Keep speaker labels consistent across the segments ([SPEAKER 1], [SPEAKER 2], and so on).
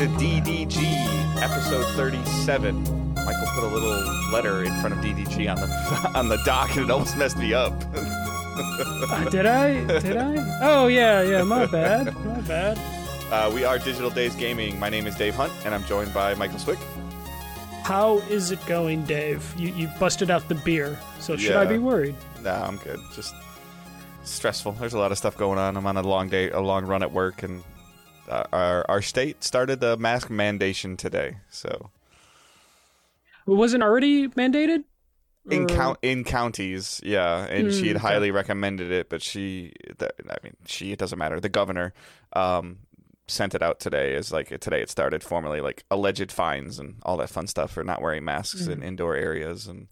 [SPEAKER 1] to DDG episode 37. Michael put a little letter in front of DDG on the on the dock, and it almost messed me up.
[SPEAKER 2] Uh, did I? Did I? Oh yeah, yeah. My bad. My bad.
[SPEAKER 1] Uh, we are Digital Days Gaming. My name is Dave Hunt, and I'm joined by Michael Swick.
[SPEAKER 2] How is it going, Dave? You you busted out the beer, so should I be worried?
[SPEAKER 1] Nah, I'm good. Just stressful. There's a lot of stuff going on. I'm on a long day, a long run at work, and our our state started the mask mandation today. So
[SPEAKER 2] It wasn't already mandated.
[SPEAKER 1] in count in counties, yeah, and she had
[SPEAKER 2] Mm, okay.
[SPEAKER 1] highly recommended it, but she, the, I mean, she, it doesn't matter. The governor, um, sent it out today. Is like today it started formally like alleged fines and all that fun stuff for not wearing masks in
[SPEAKER 2] Mhm.
[SPEAKER 1] indoor areas and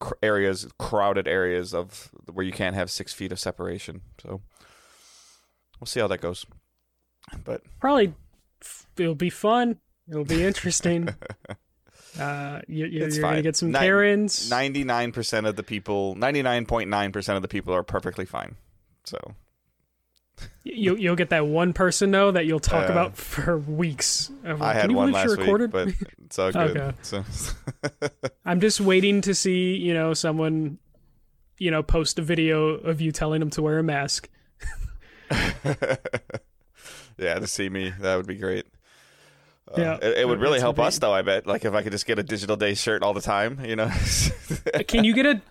[SPEAKER 1] cr- areas crowded areas of where you can't have six feet of separation. So we'll see how that goes. But
[SPEAKER 2] Probably f- it'll be fun. It'll be interesting. uh, you, you,
[SPEAKER 1] It's
[SPEAKER 2] you're gonna
[SPEAKER 1] fine.
[SPEAKER 2] get some Karens.
[SPEAKER 1] ninety nine percent of the people, ninety nine point nine percent of the people are perfectly fine. So
[SPEAKER 2] You, you'll get that one person though that you'll talk
[SPEAKER 1] Uh,
[SPEAKER 2] about for weeks. Of,
[SPEAKER 1] I had one last week,
[SPEAKER 2] recorded?
[SPEAKER 1] but it's all good.
[SPEAKER 2] Okay.
[SPEAKER 1] So
[SPEAKER 2] I'm just waiting to see, you know, someone, you know, post a video of you telling them to wear a mask.
[SPEAKER 1] Yeah, to see me, that would be great. Uh,
[SPEAKER 2] Yeah,
[SPEAKER 1] it, it would really help us though. I bet. Like if I could just get a digital day shirt all the time, you know.
[SPEAKER 2] Can you get a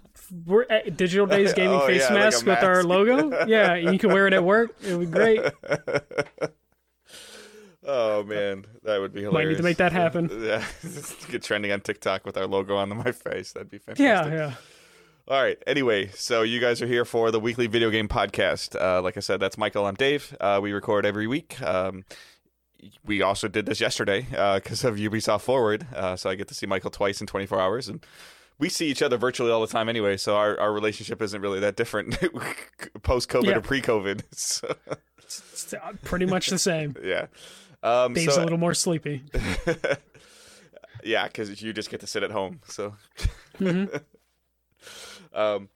[SPEAKER 2] we're at Digital Days Gaming
[SPEAKER 1] Oh,
[SPEAKER 2] face
[SPEAKER 1] yeah, like
[SPEAKER 2] mask with our logo? Yeah, you can wear it at work. It would be great.
[SPEAKER 1] oh man, that would be hilarious.
[SPEAKER 2] Might need to make that happen.
[SPEAKER 1] Yeah, get trending on TikTok with our logo on my face. That'd be fantastic.
[SPEAKER 2] Yeah, yeah.
[SPEAKER 1] All right. Anyway, so you guys are here for the weekly video game podcast. Uh, like I said, that's Michael. I'm Dave. Uh, we record every week. Um, we also did this yesterday because of Ubisoft Forward. Uh, so I get to see Michael twice in 24 hours, and we see each other virtually all the time anyway. So our, our relationship isn't really that different post COVID
[SPEAKER 2] Yeah.
[SPEAKER 1] or pre COVID. So,
[SPEAKER 2] It's uh, pretty much the same.
[SPEAKER 1] yeah. Um,
[SPEAKER 2] Dave's
[SPEAKER 1] so,
[SPEAKER 2] a little more sleepy.
[SPEAKER 1] yeah, because you just get to sit at home. So.
[SPEAKER 2] Mhm.
[SPEAKER 1] Um,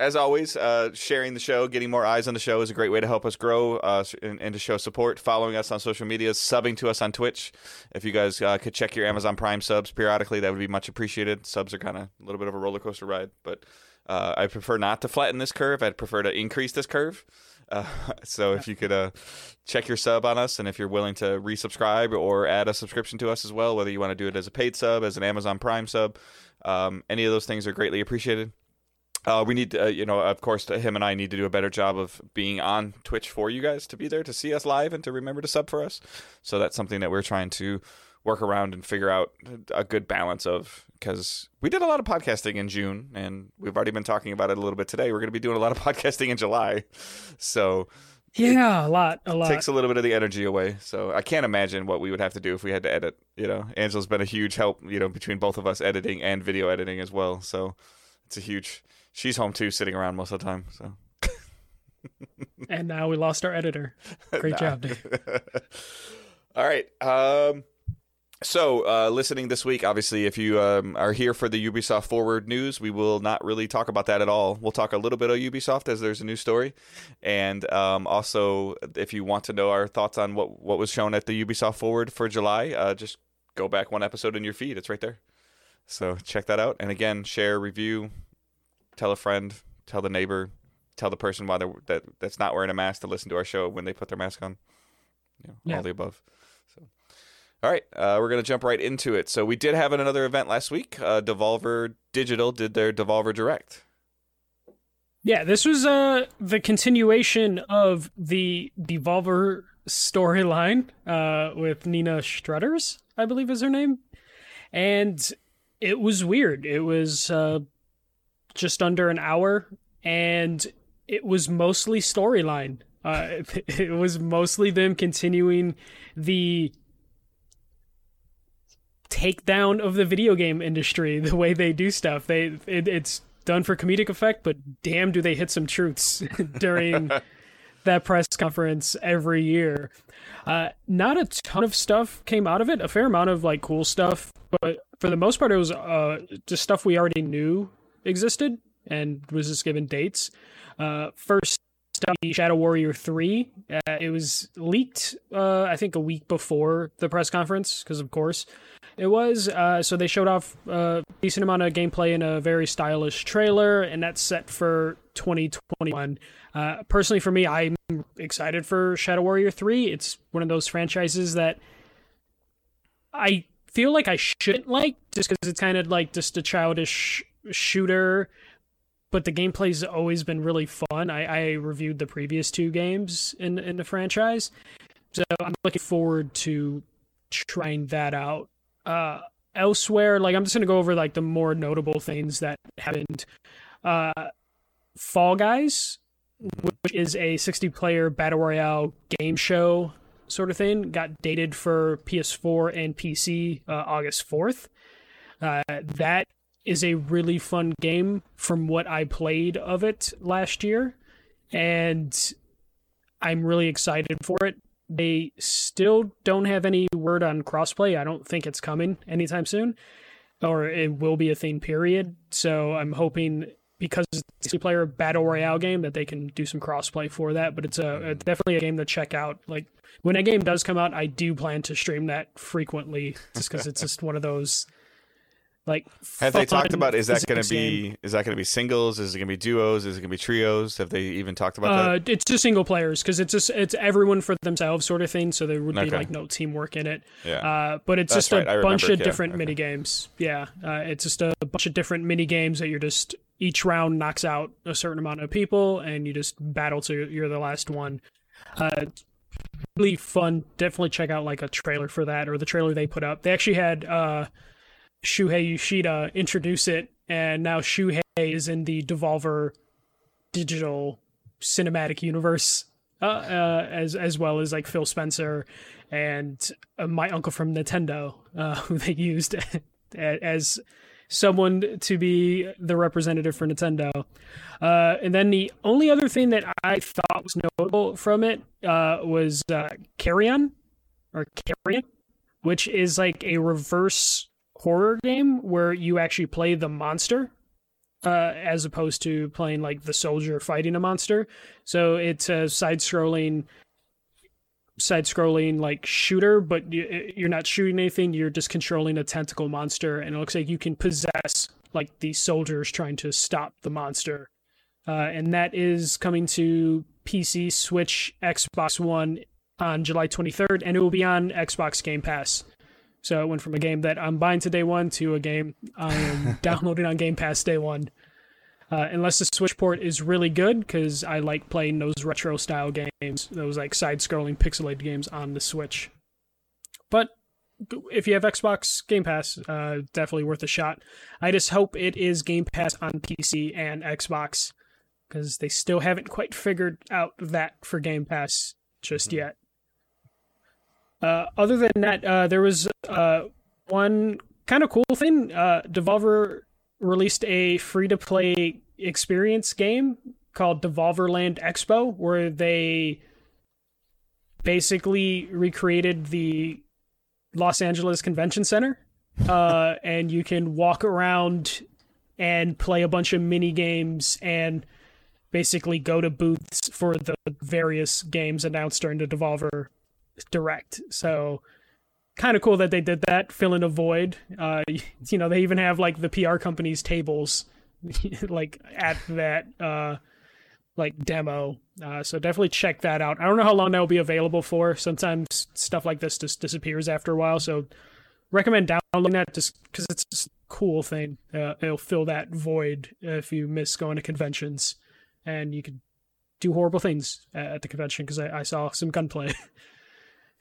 [SPEAKER 1] as always, uh, sharing the show, getting more eyes on the show is a great way to help us grow uh, and, and to show support. Following us on social media, subbing to us on Twitch. If you guys uh, could check your Amazon Prime subs periodically, that would be much appreciated. Subs are kind of a little bit of a roller coaster ride, but uh, I prefer not to flatten this curve. I'd prefer to increase this curve. Uh, so if you could uh, check your sub on us, and if you're willing to resubscribe or add a subscription to us as well, whether you want to do it as a paid sub, as an Amazon Prime sub, um, any of those things are greatly appreciated. Uh, we need, to, uh, you know, of course, him and I need to do a better job of being on Twitch for you guys to be there to see us live and to remember to sub for us. So that's something that we're trying to work around and figure out a good balance of because we did a lot of podcasting in June and we've already been talking about it a little bit today. We're going to be doing a lot of podcasting in July, so
[SPEAKER 2] Yeah, a lot, a lot.
[SPEAKER 1] takes a little bit of the energy away. So I can't imagine what we would have to do if we had to edit. You know, Angela's been a huge help. You know, between both of us editing and video editing as well. So it's a huge. She's home too, sitting around most of the time. So
[SPEAKER 2] and now we lost our editor. Great
[SPEAKER 1] Nah.
[SPEAKER 2] job, Dave.
[SPEAKER 1] All right. Um, so, uh, listening this week, obviously, if you um, are here for the Ubisoft Forward news, we will not really talk about that at all. We'll talk a little bit of Ubisoft as there's a new story, and um, also if you want to know our thoughts on what what was shown at the Ubisoft Forward for July, uh, just go back one episode in your feed. It's right there. So check that out. And again, share, review, tell a friend, tell the neighbor, tell the person why they're that that's not wearing a mask to listen to our show when they put their mask on. You know,
[SPEAKER 2] Yeah.
[SPEAKER 1] all the above. So, all right, uh, we're gonna jump right into it. So we did have another event last week. Uh, Devolver Digital did their Devolver Direct.
[SPEAKER 2] Yeah, this was uh the continuation of the Devolver storyline uh with Nina Struthers, I believe is her name. And it was weird. It was uh just under an hour and it was mostly storyline. Uh it was mostly them continuing the takedown of the video game industry, the way they do stuff. They it, it's done for comedic effect, but damn, do they hit some truths during that press conference every year. Uh, not a ton of stuff came out of it. A fair amount of like cool stuff, but for the most part, it was uh, just stuff we already knew existed and was just given dates. Uh, first Shadow Warrior 3. Uh, it was leaked, uh, I think, a week before the press conference, because of course it was. Uh, so they showed off a decent amount of gameplay in a very stylish trailer, and that's set for 2021. Uh, personally, for me, I'm excited for Shadow Warrior 3. It's one of those franchises that I feel like I shouldn't like just because it's kind of like just a childish shooter but the gameplay's always been really fun. I, I reviewed the previous two games in in the franchise, so I'm looking forward to trying that out. Uh, elsewhere, like I'm just gonna go over like the more notable things that happened. Uh, Fall Guys, which is a 60 player battle royale game show sort of thing, got dated for PS4 and PC uh, August 4th. Uh, that is a really fun game from what I played of it last year, and I'm really excited for it. They still don't have any word on crossplay. I don't think it's coming anytime soon, or it will be a thing. Period. So I'm hoping because it's a player battle royale game that they can do some crossplay for that. But it's a, a definitely a game to check out. Like when a game does come out, I do plan to stream that frequently, just because it's just one of those like
[SPEAKER 1] have they talked about is that going to be is that going to be singles? Is it going to be duos? Is it going to be trios? Have they even talked about uh,
[SPEAKER 2] that it's just single players because it's just it's everyone for themselves sort of thing so there would be like no teamwork in it.
[SPEAKER 1] Yeah.
[SPEAKER 2] Uh, but it's That's just right. a bunch of different okay. mini games yeah. Uh, it's just a bunch of different mini games that you're just each round knocks out a certain amount of people and you just battle to you're the last one. Uh, really fun. Definitely check out like a trailer for that or the trailer they put up. They actually had uh Shuhei Yoshida introduce it, and now Shuhei is in the Devolver digital cinematic universe, uh, uh, as as well as like Phil Spencer and uh, my uncle from Nintendo, uh, who they used as someone to be the representative for Nintendo. Uh, and then the only other thing that I thought was notable from it uh, was Carrion or Carrion, which is like a reverse horror game where you actually play the monster uh, as opposed to playing like the soldier fighting a monster. So it's a side-scrolling, side-scrolling like shooter, but you're not shooting anything. You're just controlling a tentacle monster, and it looks like you can possess like the soldiers trying to stop the monster. Uh, and that is coming to PC, Switch, Xbox One on July 23rd, and it will be on Xbox Game Pass. So it went from a game that I'm buying to day one to a game I am downloading on Game Pass day one. Uh, unless the Switch port is really good, because I like playing those retro style games, those like side scrolling pixelated games on the Switch. But if you have Xbox Game Pass, uh, definitely worth a shot. I just hope it is Game Pass on PC and Xbox, because they still haven't quite figured out that for Game Pass just mm-hmm. yet. Uh, other than that, uh, there was uh, one kind of cool thing. Uh, Devolver released a free to play experience game called Devolverland Expo, where they basically recreated the Los Angeles Convention Center. Uh, and you can walk around and play a bunch of mini games and basically go to booths for the various games announced during the Devolver direct. So kind of cool that they did that, fill in a void. Uh, you know, they even have like the PR company's tables like at that uh like demo. Uh, so definitely check that out. I don't know how long that will be available for. Sometimes stuff like this just disappears after a while. So recommend downloading that just because it's a cool thing. Uh, it'll fill that void if you miss going to conventions, and you can do horrible things at the convention because I, I saw some gunplay.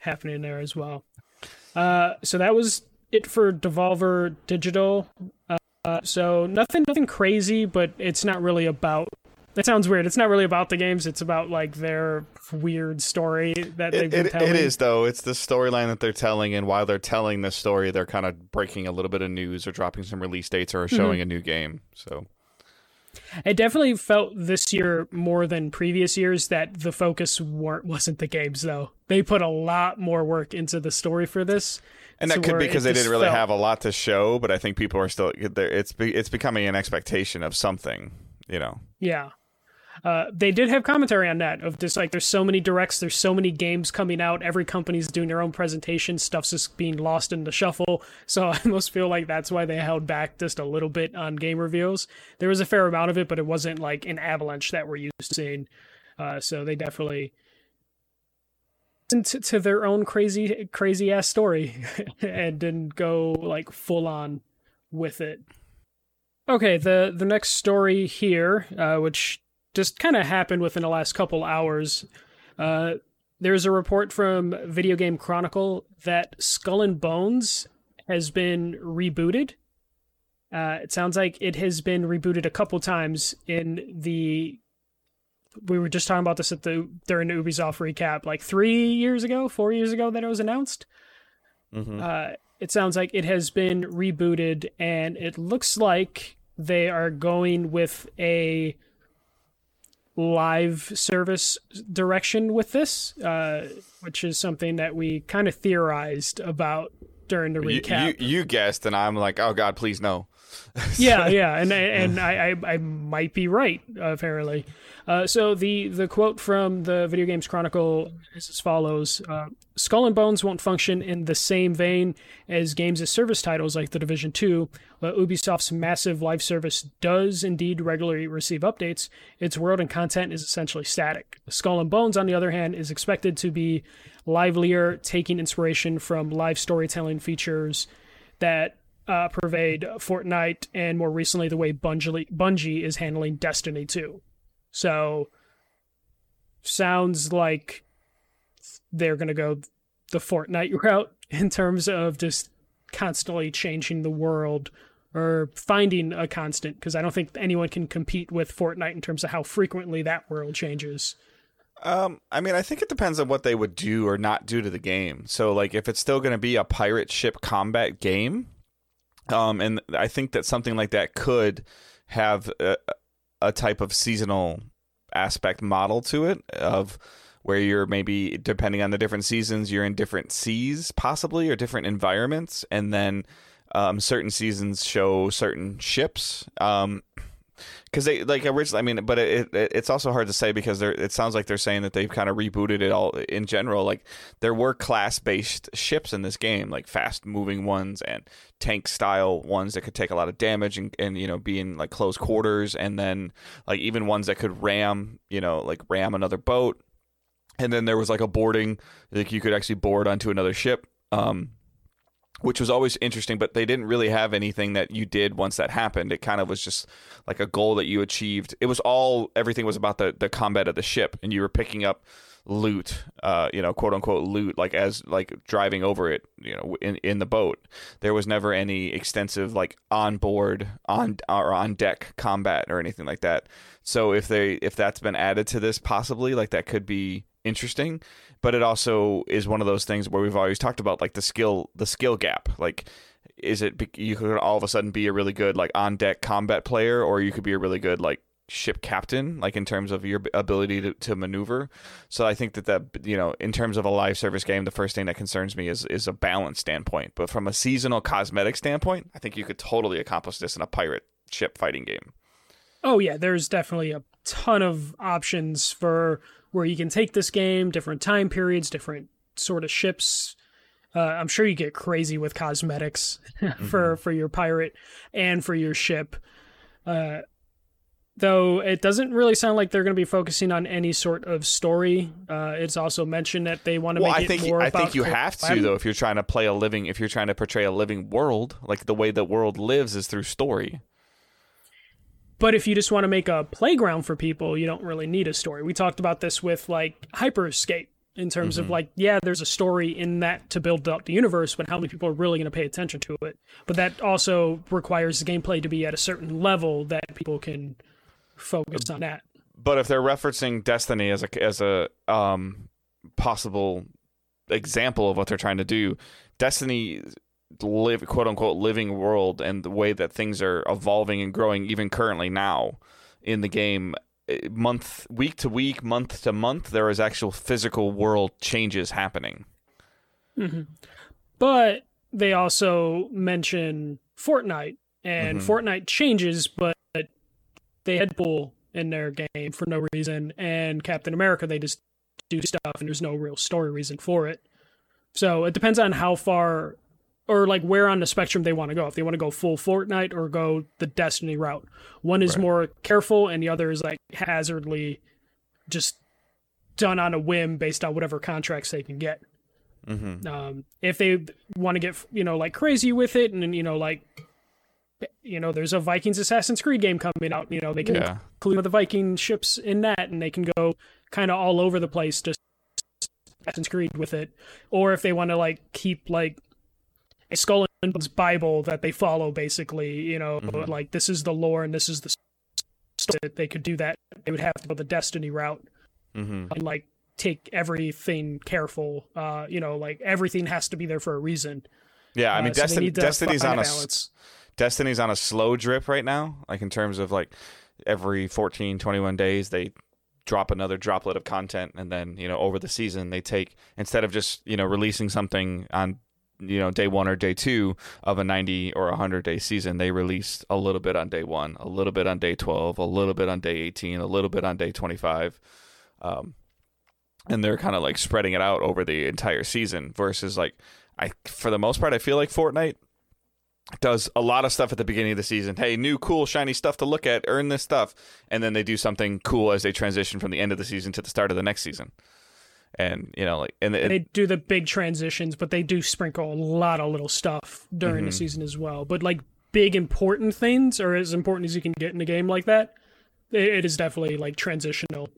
[SPEAKER 2] happening there as well. Uh, so that was it for Devolver Digital. Uh, so nothing, nothing crazy, but it's not really about. That sounds weird. It's not really about the games. It's about like their weird story that they've
[SPEAKER 1] it,
[SPEAKER 2] been
[SPEAKER 1] it,
[SPEAKER 2] telling.
[SPEAKER 1] It is though. It's the storyline that they're telling, and while they're telling the story, they're kind of breaking a little bit of news or dropping some release dates or showing mm-hmm. a new game. So
[SPEAKER 2] it definitely felt this year more than previous years that the focus weren't wasn't the games though. They put a lot more work into the story for this.
[SPEAKER 1] And that could be because they didn't really felt... have a lot to show, but I think people are still it's it's becoming an expectation of something, you know.
[SPEAKER 2] Yeah. Uh, they did have commentary on that of just like there's so many directs, there's so many games coming out, every company's doing their own presentation, stuff's just being lost in the shuffle. So I almost feel like that's why they held back just a little bit on game reveals. There was a fair amount of it, but it wasn't like an avalanche that we're used to seeing. Uh, so they definitely to, to their own crazy crazy ass story and didn't go like full on with it. Okay, the the next story here, uh, which just kind of happened within the last couple hours. Uh, there's a report from Video Game Chronicle that Skull and Bones has been rebooted. Uh, it sounds like it has been rebooted a couple times in the. We were just talking about this at the during the Ubisoft recap, like three years ago, four years ago that it was announced. Mm-hmm. Uh, it sounds like it has been rebooted, and it looks like they are going with a live service direction with this, uh, which is something that we kind of theorized about during the recap.
[SPEAKER 1] You, you, you guessed, and I'm like, oh god, please no.
[SPEAKER 2] yeah, yeah, and and I, I, I might be right apparently. Uh, so the the quote from the Video Games Chronicle is as follows: uh, "Skull and Bones won't function in the same vein as games as service titles like The Division Two. But Ubisoft's massive live service does indeed regularly receive updates. Its world and content is essentially static. Skull and Bones, on the other hand, is expected to be livelier, taking inspiration from live storytelling features that uh, pervade Fortnite and more recently the way Bungie, Bungie is handling Destiny 2. So, sounds like they're going to go the Fortnite route in terms of just constantly changing the world or finding a constant because I don't think anyone can compete with Fortnite in terms of how frequently that world changes.
[SPEAKER 1] Um, I mean, I think it depends on what they would do or not do to the game. So, like, if it's still going to be a pirate ship combat game, um, and I think that something like that could have a, a type of seasonal aspect model to it of where you're maybe depending on the different seasons you're in different seas possibly or different environments and then um, certain seasons show certain ships um, because they like originally. I mean, but it, it, it's also hard to say because they're. It sounds like they're saying that they've kind of rebooted it all in general. Like there were class based ships in this game, like fast moving ones and tank style ones that could take a lot of damage and and you know be in like close quarters, and then like even ones that could ram you know like ram another boat. And then there was like a boarding, like you could actually board onto another ship. Um, which was always interesting, but they didn't really have anything that you did once that happened. It kind of was just like a goal that you achieved. It was all everything was about the the combat of the ship, and you were picking up loot, uh, you know, quote unquote loot, like as like driving over it, you know, in in the boat. There was never any extensive like on board on or on deck combat or anything like that. So if they if that's been added to this, possibly like that could be interesting but it also is one of those things where we've always talked about like the skill the skill gap. Like is it you could all of a sudden be a really good like on deck combat player or you could be a really good like ship captain like in terms of your ability to, to maneuver. So i think that that you know in terms of a live service game the first thing that concerns me is is a balance standpoint. But from a seasonal cosmetic standpoint i think you could totally accomplish this in a pirate ship fighting game.
[SPEAKER 2] Oh yeah there's definitely a ton of options for where you can take this game, different time periods, different sort of ships. Uh, I'm sure you get crazy with cosmetics for mm-hmm. for your pirate and for your ship. Uh, though it doesn't really sound like they're going to be focusing on any sort of story. Uh, it's also mentioned that they want to well, make I
[SPEAKER 1] think,
[SPEAKER 2] it more.
[SPEAKER 1] I
[SPEAKER 2] think
[SPEAKER 1] you have to though if you're trying to play a living, if you're trying to portray a living world, like the way the world lives is through story.
[SPEAKER 2] But if you just want to make a playground for people, you don't really need a story. We talked about this with like Hyperscape in terms mm-hmm. of like, yeah, there's a story in that to build up the universe, but how many people are really going to pay attention to it? But that also requires the gameplay to be at a certain level that people can focus on that.
[SPEAKER 1] But if they're referencing Destiny as a as a um, possible example of what they're trying to do, Destiny live quote unquote living world and the way that things are evolving and growing even currently now in the game eh, month week to week month to month there is actual physical world changes happening
[SPEAKER 2] mm-hmm. but they also mention fortnite and mm-hmm. fortnite changes but they had pull in their game for no reason, and Captain America they just do stuff and there's no real story reason for it. So it depends on how far or like where on the spectrum they want to go. If they want to go full Fortnite or go the Destiny route. One is
[SPEAKER 1] Right.
[SPEAKER 2] more careful and the other is like hazardly just done on a whim based on whatever contracts they can get.
[SPEAKER 1] Mm-hmm.
[SPEAKER 2] Um, if they want to get you know like crazy with it and you know like you know there's a Vikings Assassin's Creed game coming out, you know they can
[SPEAKER 1] Yeah.
[SPEAKER 2] include the Viking ships in that and they can go kind of all over the place just Assassin's Creed with it. Or if they want to like keep like a Skull and Bones Bible that they follow basically, you know,
[SPEAKER 1] Mhm.
[SPEAKER 2] like this is the lore and this is the story. They could do that. They would have to go the Destiny route
[SPEAKER 1] Mm-hmm.
[SPEAKER 2] and like take everything careful. Uh, you know, like everything has to be there for a reason.
[SPEAKER 1] Yeah, I
[SPEAKER 2] Uh,
[SPEAKER 1] mean,
[SPEAKER 2] so
[SPEAKER 1] Destiny, Destiny's on a
[SPEAKER 2] balance.
[SPEAKER 1] Destiny's on a slow drip right now, like in terms of like every 14, 21 days they drop another droplet of content and then, you know, over the season they take instead of just, you know, releasing something on you know, day 1 or day 2 of a 90 or 100 day season, they release a little bit on day 1, a little bit on day 12, a little bit on day 18, a little bit on day 25. Um and they're kind of like spreading it out over the entire season versus like I for the most part I feel like Fortnite does a lot of stuff at the beginning of the season. Hey, new cool shiny stuff to look at, earn this stuff, and then they do something cool as they transition from the end of the season to the start of the next season. And you know, like and, and
[SPEAKER 2] they do the big transitions, but they do sprinkle a lot of little stuff during the
[SPEAKER 1] Mhm.
[SPEAKER 2] season as well. But like big important things, or as important as you can get in a game like that, it, it is definitely like transitional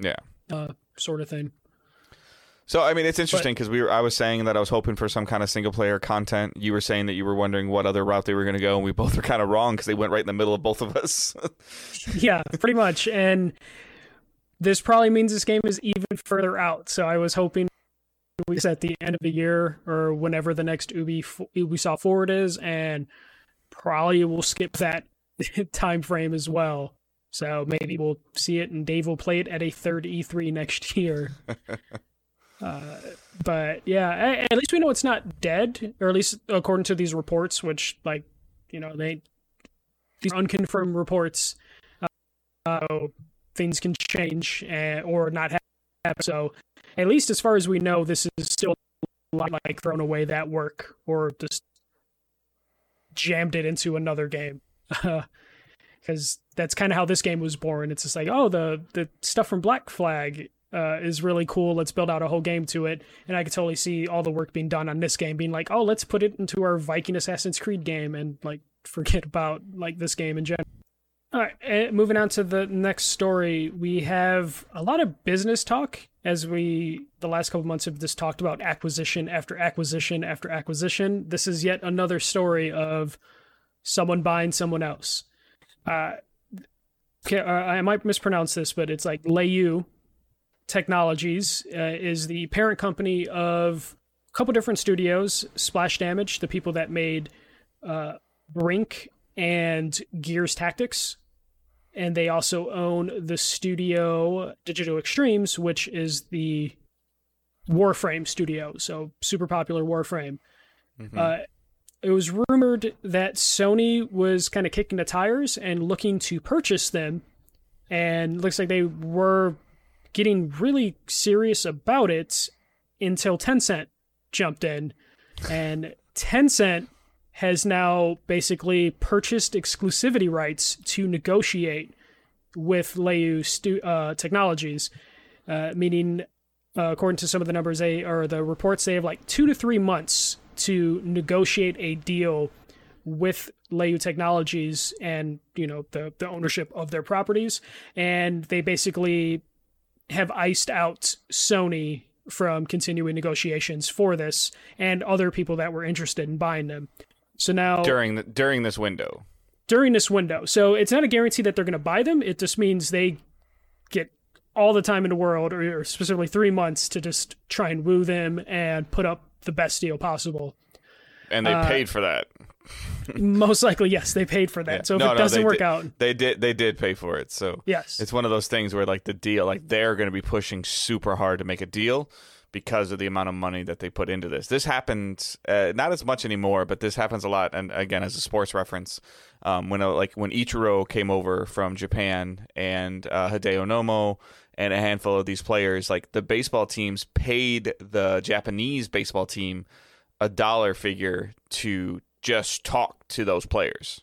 [SPEAKER 1] yeah.
[SPEAKER 2] uh, sort of thing.
[SPEAKER 1] So I mean, it's interesting because we were. I was saying that I was hoping for some kind of single player content. You were saying that you were wondering what other route they were going to go, and we both were kind of wrong because they went right in the middle of both of us.
[SPEAKER 2] yeah, pretty much. And this probably means this game is even further out. So I was hoping we at the end of the year or whenever the next Ubi Ubisoft Forward is, and probably we'll skip that time frame as well. So maybe we'll see it, and Dave will play it at a third E3 next year. uh, but yeah, at least we know it's not dead, or at least according to these reports, which like you know they these unconfirmed reports uh, things can change uh, or not happen. So, at least as far as we know, this is still like thrown away that work or just jammed it into another game. Because that's kind of how this game was born. It's just like, oh, the the stuff from Black Flag uh, is really cool. Let's build out a whole game to it. And I could totally see all the work being done on this game being like, oh, let's put it into our Viking Assassin's Creed game and like forget about like this game in general. All right, uh, moving on to the next story, we have a lot of business talk as we the last couple months have just talked about acquisition after acquisition after acquisition. This is yet another story of someone buying someone else. Uh, okay, uh, I might mispronounce this, but it's like Leyou Technologies uh, is the parent company of a couple different studios. Splash Damage, the people that made uh, Brink and Gears Tactics. And they also own the studio Digital Extremes, which is the Warframe studio. So, super popular Warframe.
[SPEAKER 1] Mhm.
[SPEAKER 2] Uh, it was rumored that Sony was kind of kicking the tires and looking to purchase them. And looks like they were getting really serious about it until Tencent jumped in. And Tencent has now basically purchased exclusivity rights to negotiate with Leyou stu- uh, Technologies, uh, meaning, uh, according to some of the numbers, they or the reports, they have like two to three months to negotiate a deal with Leyou Technologies and you know the the ownership of their properties, and they basically have iced out Sony from continuing negotiations for this and other people that were interested in buying them. So now
[SPEAKER 1] during the, during this window.
[SPEAKER 2] during this window. So it's not a guarantee that they're going to buy them. It just means they get all the time in the world, or, or specifically three months, to just try and woo them and put up the best deal possible.
[SPEAKER 1] and they
[SPEAKER 2] Uh,
[SPEAKER 1] paid for that.
[SPEAKER 2] Most likely, yes, they paid for that.
[SPEAKER 1] Yeah.
[SPEAKER 2] So if
[SPEAKER 1] No,
[SPEAKER 2] it
[SPEAKER 1] no,
[SPEAKER 2] doesn't work
[SPEAKER 1] did-
[SPEAKER 2] out,
[SPEAKER 1] They did they did pay for it. So
[SPEAKER 2] yes,
[SPEAKER 1] it's one of those things where like the deal, like they're going to be pushing super hard to make a deal, because of the amount of money that they put into this. This happens uh, not as much anymore, but this happens a lot. And again, as a sports reference, um, when uh, like when Ichiro came over from Japan and uh, Hideo Nomo and a handful of these players, like the baseball teams paid the Japanese baseball team a dollar figure to just talk to those players.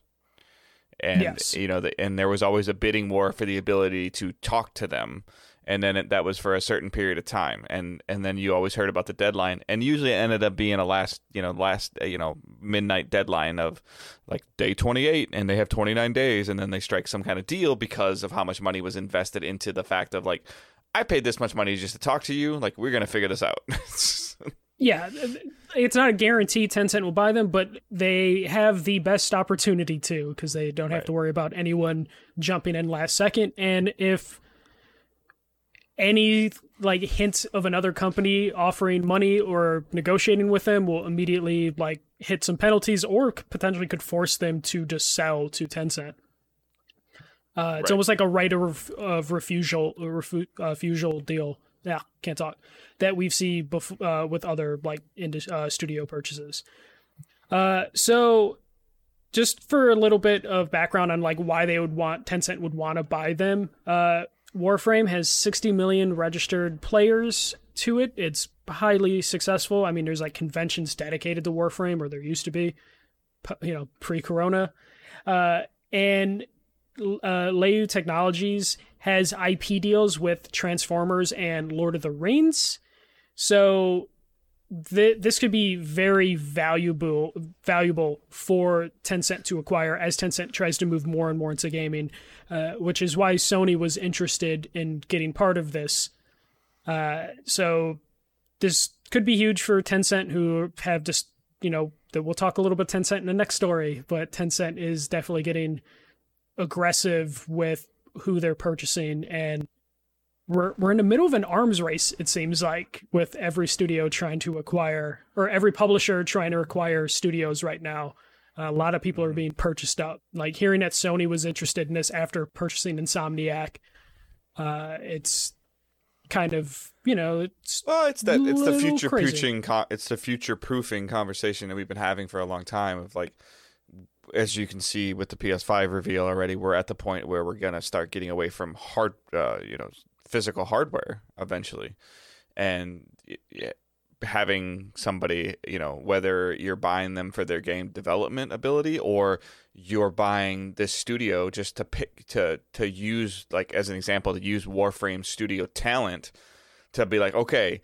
[SPEAKER 1] And
[SPEAKER 2] Yes.
[SPEAKER 1] you know, the, and there was always a bidding war for the ability to talk to them and then it, that was for a certain period of time and and then you always heard about the deadline and usually it ended up being a last you know last uh, you know midnight deadline of like day 28 and they have 29 days and then they strike some kind of deal because of how much money was invested into the fact of like I paid this much money just to talk to you like we're going to figure this out
[SPEAKER 2] Yeah, it's not a guarantee Tencent will buy them, but they have the best opportunity to because they don't have
[SPEAKER 1] Right.
[SPEAKER 2] to worry about anyone jumping in last second. And if any like hint of another company offering money or negotiating with them will immediately like hit some penalties or potentially could force them to just sell to Tencent. Uh, it's
[SPEAKER 1] Right.
[SPEAKER 2] almost like a right of, ref- of refusal, refu- uh, refusal deal. Yeah, can't talk. That we've seen bef- uh, with other like indus- uh, studio purchases. Uh, so just for a little bit of background on like why they would want Tencent would want to buy them. Warframe has 60 million registered players to it. It's highly successful. I mean, there's like conventions dedicated to Warframe, or there used to be, you know, pre-corona. Uh, and uh, Leyou Technologies has IP deals with Transformers and Lord of the Rings. So th- this could be very valuable valuable for Tencent to acquire as Tencent tries to move more and more into gaming, uh, which is why Sony was interested in getting part of this. Uh, so this could be huge for Tencent, who have just you know that we'll talk a little bit Tencent in the next story, but Tencent is definitely getting aggressive with who they're purchasing and we're we're in the middle of an arms race it seems like with every studio trying to acquire or every publisher trying to acquire studios right now. A lot of people are being purchased up. Like hearing that sony was interested in this after purchasing insomniac uh it's kind of you know it's
[SPEAKER 1] Well, it's that it's the future co- it's the future proofing conversation that we've been having for a long time of like as you can see with the PS5 reveal already, we're at the point where we're gonna start getting away from hard, uh, you know, physical hardware eventually, and having somebody, you know, whether you're buying them for their game development ability or you're buying this studio just to pick to to use like as an example to use Warframe studio talent to be like, okay,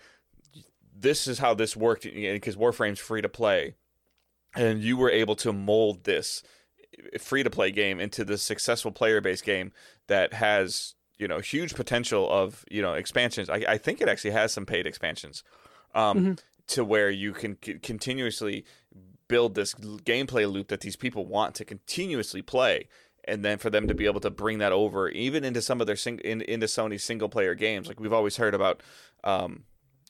[SPEAKER 1] this is how this worked because Warframe's free to play, and you were able to mold this eh, free to play game into this successful player based game that has you know huge potential of you know expansions. I, I think it actually has some paid expansions, um,
[SPEAKER 2] Mhm.
[SPEAKER 1] to where you can c- continuously build this gameplay loop that these people want to continuously play. And then for them to be able to bring that over, even into some of their sing- in, into Sony's single player games, like we've always heard about, um,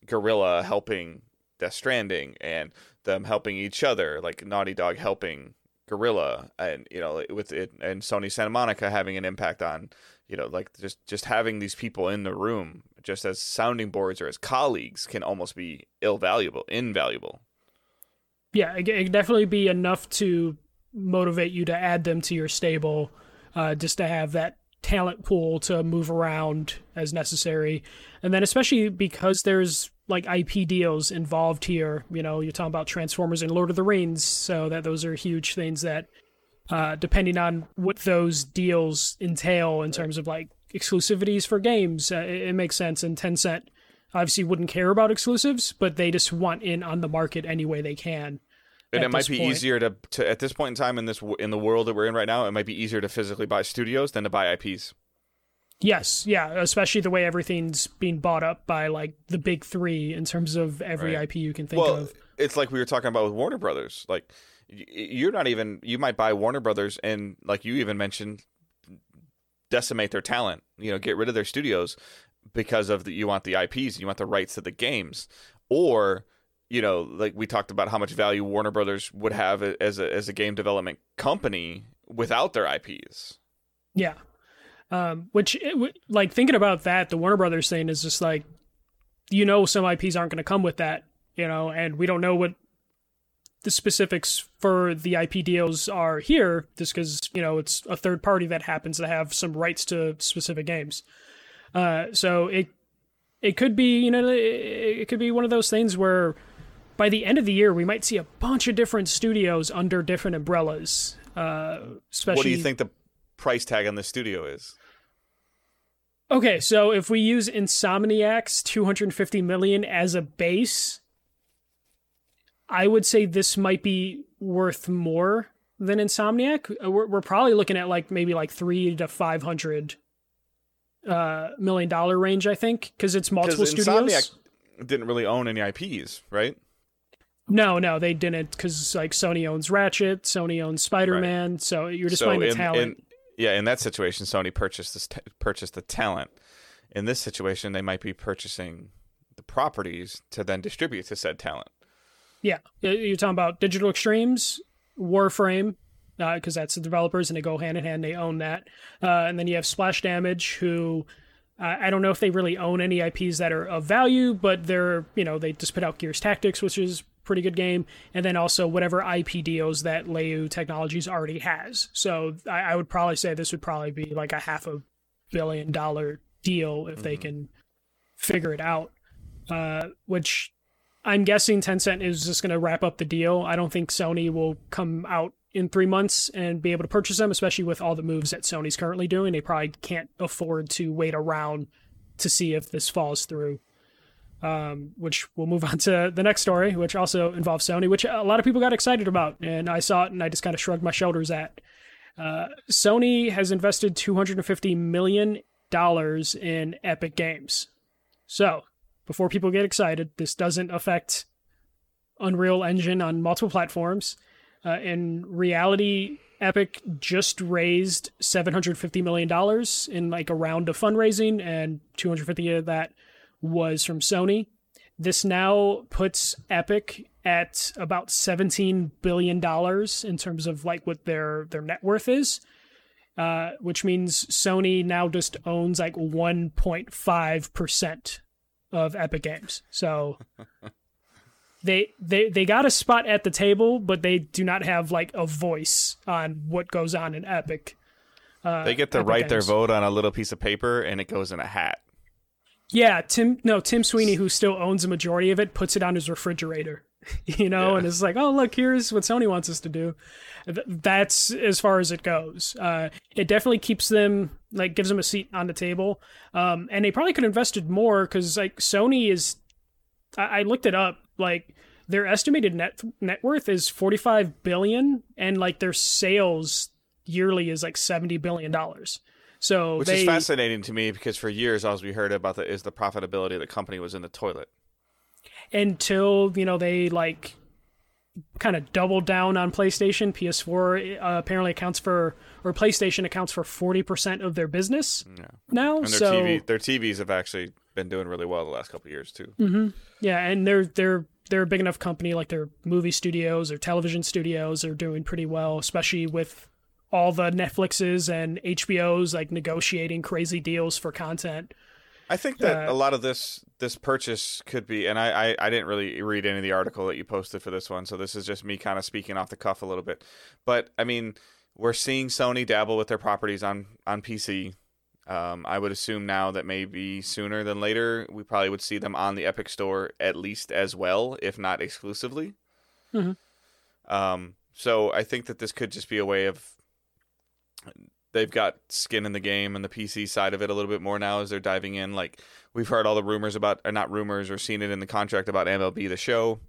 [SPEAKER 1] Guerrilla helping Death Stranding and them helping each other, like Naughty Dog helping Guerrilla, and you know with it and Sony Santa Monica having an impact on, you know, like just just having these people in the room just as sounding boards or as colleagues can almost be ill valuable, invaluable.
[SPEAKER 2] yeah it, it definitely be enough to motivate you to add them to your stable uh, just to have that talent pool to move around as necessary and then especially because there's like ip deals involved here you know you're talking about transformers and lord of the rings so that those are huge things that uh, depending on what those deals entail in terms of like exclusivities for games uh, it, it makes sense and tencent obviously wouldn't care about exclusives but they just want in on the market any way they can
[SPEAKER 1] And it might be
[SPEAKER 2] point.
[SPEAKER 1] easier to, to at this point in time in this in the world that we're in right now, it might be easier to physically buy studios than to buy IPs.
[SPEAKER 2] Yes, yeah, especially the way everything's being bought up by like the big three in terms of every
[SPEAKER 1] Right.
[SPEAKER 2] IP you can think
[SPEAKER 1] well,
[SPEAKER 2] of.
[SPEAKER 1] it's like we were talking about with Warner Brothers. Like you're not even you might buy Warner Brothers and like you even mentioned decimate their talent, you know, get rid of their studios because of the, you want the IPs, you want the rights to the games or you know, like we talked about how much value Warner Brothers would have as a as a game development company without their IPs.
[SPEAKER 2] Yeah, um, which like thinking about that, the Warner Brothers thing is just like you know some IPs aren't going to come with that, you know, and we don't know what the specifics for the IP deals are here, just because you know it's a third party that happens to have some rights to specific games. Uh, so it it could be you know it could be one of those things where by the end of the year we might see a bunch of different studios under different umbrellas. Uh, especially,
[SPEAKER 1] what do you think the price tag on the studio is?
[SPEAKER 2] Okay, so if we use Insomniac's 250 million as a base, I would say this might be worth more than Insomniac. Uh, we're, we're probably looking at like maybe like three to five hundred uh, million dollar range, I think, because it's multiple studios. Insomniac
[SPEAKER 1] didn't really own any IPs, right?
[SPEAKER 2] No, no, they didn't, because like Sony owns Ratchet, Sony owns Spider Man, right. so you're just so playing the talent.
[SPEAKER 1] In, yeah, in that situation, Sony purchased this t- purchased the talent. In this situation, they might be purchasing the properties to then distribute to said talent.
[SPEAKER 2] Yeah, you're talking about Digital Extremes, Warframe, because uh, that's the developers and they go hand in hand. They own that, uh, and then you have Splash Damage, who uh, I don't know if they really own any IPs that are of value, but they're you know they just put out Gears Tactics, which is pretty good game, and then also whatever IP deals that Leyou Technologies already has. So I, I would probably say this would probably be like a half a billion dollar deal if mm-hmm. they can figure it out. Uh, which I'm guessing Tencent is just going to wrap up the deal. I don't think Sony will come out in three months and be able to purchase them, especially with all the moves that Sony's currently doing. They probably can't afford to wait around to see if this falls through. Um, which we'll move on to the next story, which also involves Sony, which a lot of people got excited about, and I saw it and I just kind of shrugged my shoulders at. Uh, Sony has invested 250 million dollars in Epic Games. So before people get excited, this doesn't affect Unreal Engine on multiple platforms. Uh, in reality, Epic just raised $750 million in like a round of fundraising, and 250 of that was from Sony. This now puts Epic at about $17 billion in terms of like what their, their net worth is. Uh, which means Sony now just owns like 1.5% of Epic Games. So they they they got a spot at the table, but they do not have like a voice on what goes on in Epic.
[SPEAKER 1] Uh, they get to Epic write Games. their vote on a little piece of paper, and it goes in a hat.
[SPEAKER 2] Yeah, Tim. No, Tim Sweeney, who still owns a majority of it, puts it on his refrigerator. You know, yeah. and it's like, oh look, here's what Sony wants us to do. That's as far as it goes. Uh, it definitely keeps them like gives them a seat on the table. Um, and they probably could have invested more because like Sony is. I, I looked it up. Like their estimated net net worth is 45 billion, and like their sales yearly is like 70 billion dollars. So
[SPEAKER 1] which
[SPEAKER 2] they,
[SPEAKER 1] is fascinating to me because for years all we heard about the, is the profitability of the company was in the toilet
[SPEAKER 2] until you know they like kind of doubled down on PlayStation. PS4 uh, apparently accounts for, or PlayStation accounts for forty percent of their business yeah. now.
[SPEAKER 1] And their
[SPEAKER 2] so
[SPEAKER 1] TV, their TVs have actually been doing really well the last couple years too.
[SPEAKER 2] Mm-hmm. Yeah, and they're they're they're a big enough company. Like their movie studios or television studios are doing pretty well, especially with all the Netflixes and HBOs like negotiating crazy deals for content.
[SPEAKER 1] I think that uh, a lot of this this purchase could be, and I, I, I didn't really read any of the article that you posted for this one, so this is just me kind of speaking off the cuff a little bit. But I mean, we're seeing Sony dabble with their properties on on PC. Um, I would assume now that maybe sooner than later we probably would see them on the Epic Store at least as well, if not exclusively. Mm-hmm. Um, so I think that this could just be a way of they've got skin in the game and the PC side of it a little bit more now as they're diving in. Like we've heard all the rumors about, or not rumors, or seen it in the contract about MLB the Show.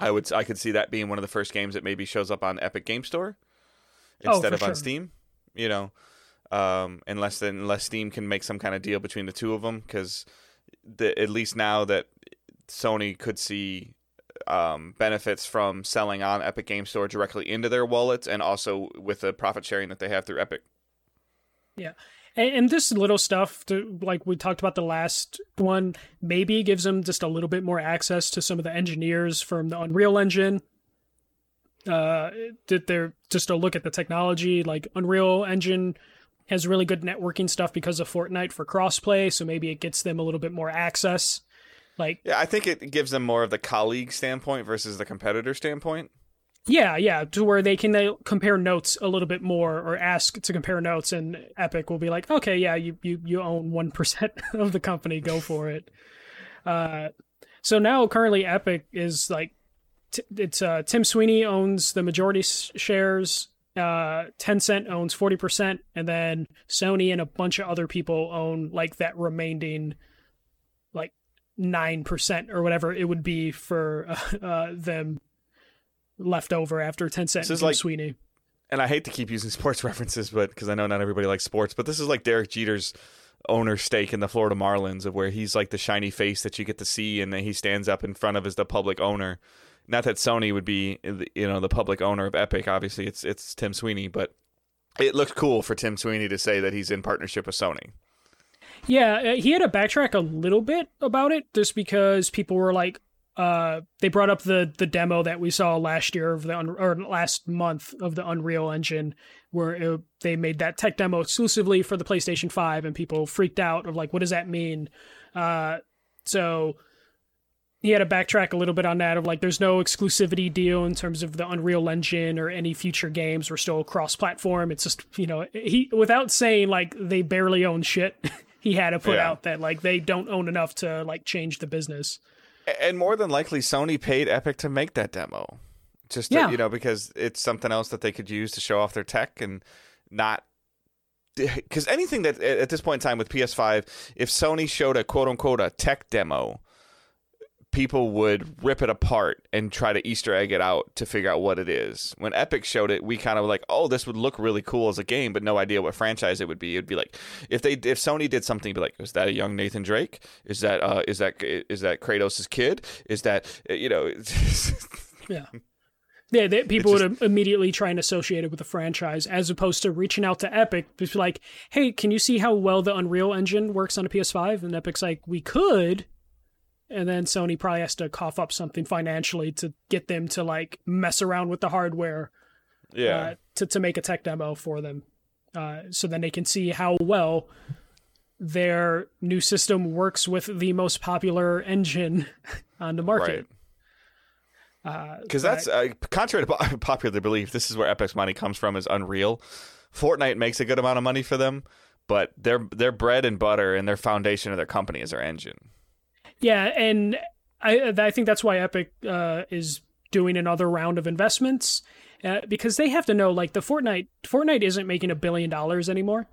[SPEAKER 1] I would, I could see that being one of the first games that maybe shows up on Epic Game Store oh, instead oh, of sure. on Steam. You know, um, unless then unless Steam can make some kind of deal between the two of them, because the, at least now that Sony could see um, benefits from selling on Epic Game Store directly into their wallets, and also with the profit sharing that they have through Epic.
[SPEAKER 2] Yeah, and, and this little stuff, to, like we talked about the last one, maybe gives them just a little bit more access to some of the engineers from the Unreal Engine. Uh, did they're just a look at the technology, like Unreal Engine has really good networking stuff because of Fortnite for crossplay, so maybe it gets them a little bit more access Like,
[SPEAKER 1] Yeah, I think it gives them more of the colleague standpoint versus the competitor standpoint.
[SPEAKER 2] yeah, yeah, to where they can compare notes a little bit more or ask to compare notes, and Epic will be like, okay, yeah, you you you own one percent of the company, go for it. Uh, so now currently Epic is like, t- it's uh Tim Sweeney owns the majority s- shares. Uh, Tencent owns forty percent, and then Sony and a bunch of other people own like that remaining, nine percent or whatever it would be for uh, uh, them left over after ten Tencent
[SPEAKER 1] This
[SPEAKER 2] and
[SPEAKER 1] is like-
[SPEAKER 2] Sweeney.
[SPEAKER 1] and I hate to keep using sports references, but because I know not everybody likes sports, but this is like Derek Jeter's owner stake in the Florida Marlins, of where he's like the shiny face that you get to see, and then he stands up in front of as the public owner. Not that Sony would be, you know, the public owner of Epic. Obviously, it's it's Tim Sweeney, but it looked cool for Tim Sweeney to say that he's in partnership with Sony.
[SPEAKER 2] Yeah, uh, he had to backtrack a little bit about it just because people were like, uh, they brought up the the demo that we saw last year of the or last month of the Unreal Engine, where it, they made that tech demo exclusively for the PlayStation Five, and people freaked out of like, what does that mean? Uh, so he had to backtrack a little bit on that of like, there's no exclusivity deal in terms of the Unreal Engine or any future games. We're still cross platform. It's just you know he without saying like they barely own shit. he had to put
[SPEAKER 1] Yeah.
[SPEAKER 2] out that like they don't own enough to like change the business.
[SPEAKER 1] And more than likely, Sony paid Epic to make that demo, just to,
[SPEAKER 2] Yeah.
[SPEAKER 1] you know because it's something else that they could use to show off their tech and not. Because anything that at at this point in time with PS5, if Sony showed a quote unquote a tech demo, people would rip it apart and try to Easter egg it out to figure out what it is. When Epic showed it, we kind of were like, "Oh, this would look really cool as a game," but no idea what franchise it would be. It'd be like if they if Sony did something, be like, "Is that a young Nathan Drake? Is that uh is that is that Kratos' kid? Is that uh, you know?"
[SPEAKER 2] Yeah. Yeah, they, people
[SPEAKER 1] just-
[SPEAKER 2] would immediately try and associate it with a franchise as opposed to reaching out to Epic. Just be like, hey, can you see how well the Unreal Engine works on a PS5? And Epic's like, we could. And then Sony probably has to cough up something financially to get them to like mess around with the hardware
[SPEAKER 1] yeah.
[SPEAKER 2] uh, to, to make a tech demo for them. Uh, so then they can see how well their new system works with the most popular engine on the market. Uh,
[SPEAKER 1] Because
[SPEAKER 2] but-
[SPEAKER 1] that's uh, contrary to popular belief. This is where Epic's money comes from. Is Unreal. Fortnite makes a good amount of money for them, but their their bread and butter and their foundation of their company is their engine.
[SPEAKER 2] Yeah, and I I think that's why Epic uh, is doing another round of investments uh, because they have to know like the Fortnite Fortnite isn't making a billion dollars anymore.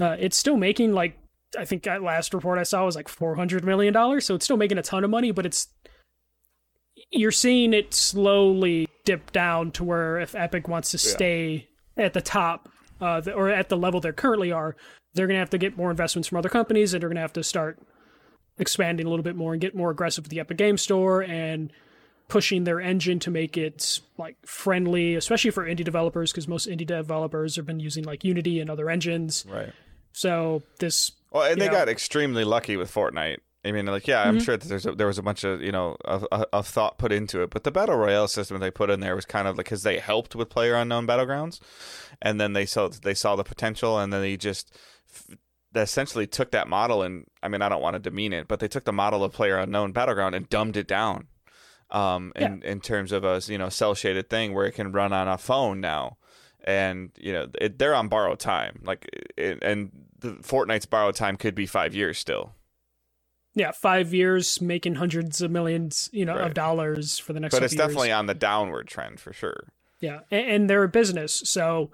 [SPEAKER 2] Uh, it's still making like I think that last report I saw was like four hundred million dollars, so it's still making a ton of money, but it's you're seeing it slowly dip down to where if Epic wants to stay at the top uh, the, or at the level they currently are, they're gonna have to get more investments from other companies, and they're gonna have to start expanding a little bit more and get more aggressive with the Epic Game Store and pushing their engine to make it like friendly, especially for indie developers, because most indie developers have been using like Unity and other engines.
[SPEAKER 1] Right.
[SPEAKER 2] So this,
[SPEAKER 1] Well, and they
[SPEAKER 2] Yeah.
[SPEAKER 1] got extremely lucky with Fortnite. I mean, like, yeah, I'm mm-hmm. sure that there's a, there was a bunch of you know of, of thought put into it, but the battle royale system they put in there was kind of like because they helped with Player Unknown Battlegrounds, and then they saw they saw the potential, and then they just f- they essentially took that model and I mean, I don't want to demean it, but they took the model of Player Unknown Battleground and dumbed it down, um, in in terms of a you know cel shaded thing where it can run on a phone now. And you know it, they're on borrowed time, like, it, and the Fortnite's borrowed time could be five years still.
[SPEAKER 2] yeah, five years making hundreds of millions, you know,
[SPEAKER 1] Right.
[SPEAKER 2] of dollars for the next.
[SPEAKER 1] but it's
[SPEAKER 2] years.
[SPEAKER 1] definitely on the downward trend for sure.
[SPEAKER 2] Yeah, and, and they're a business, so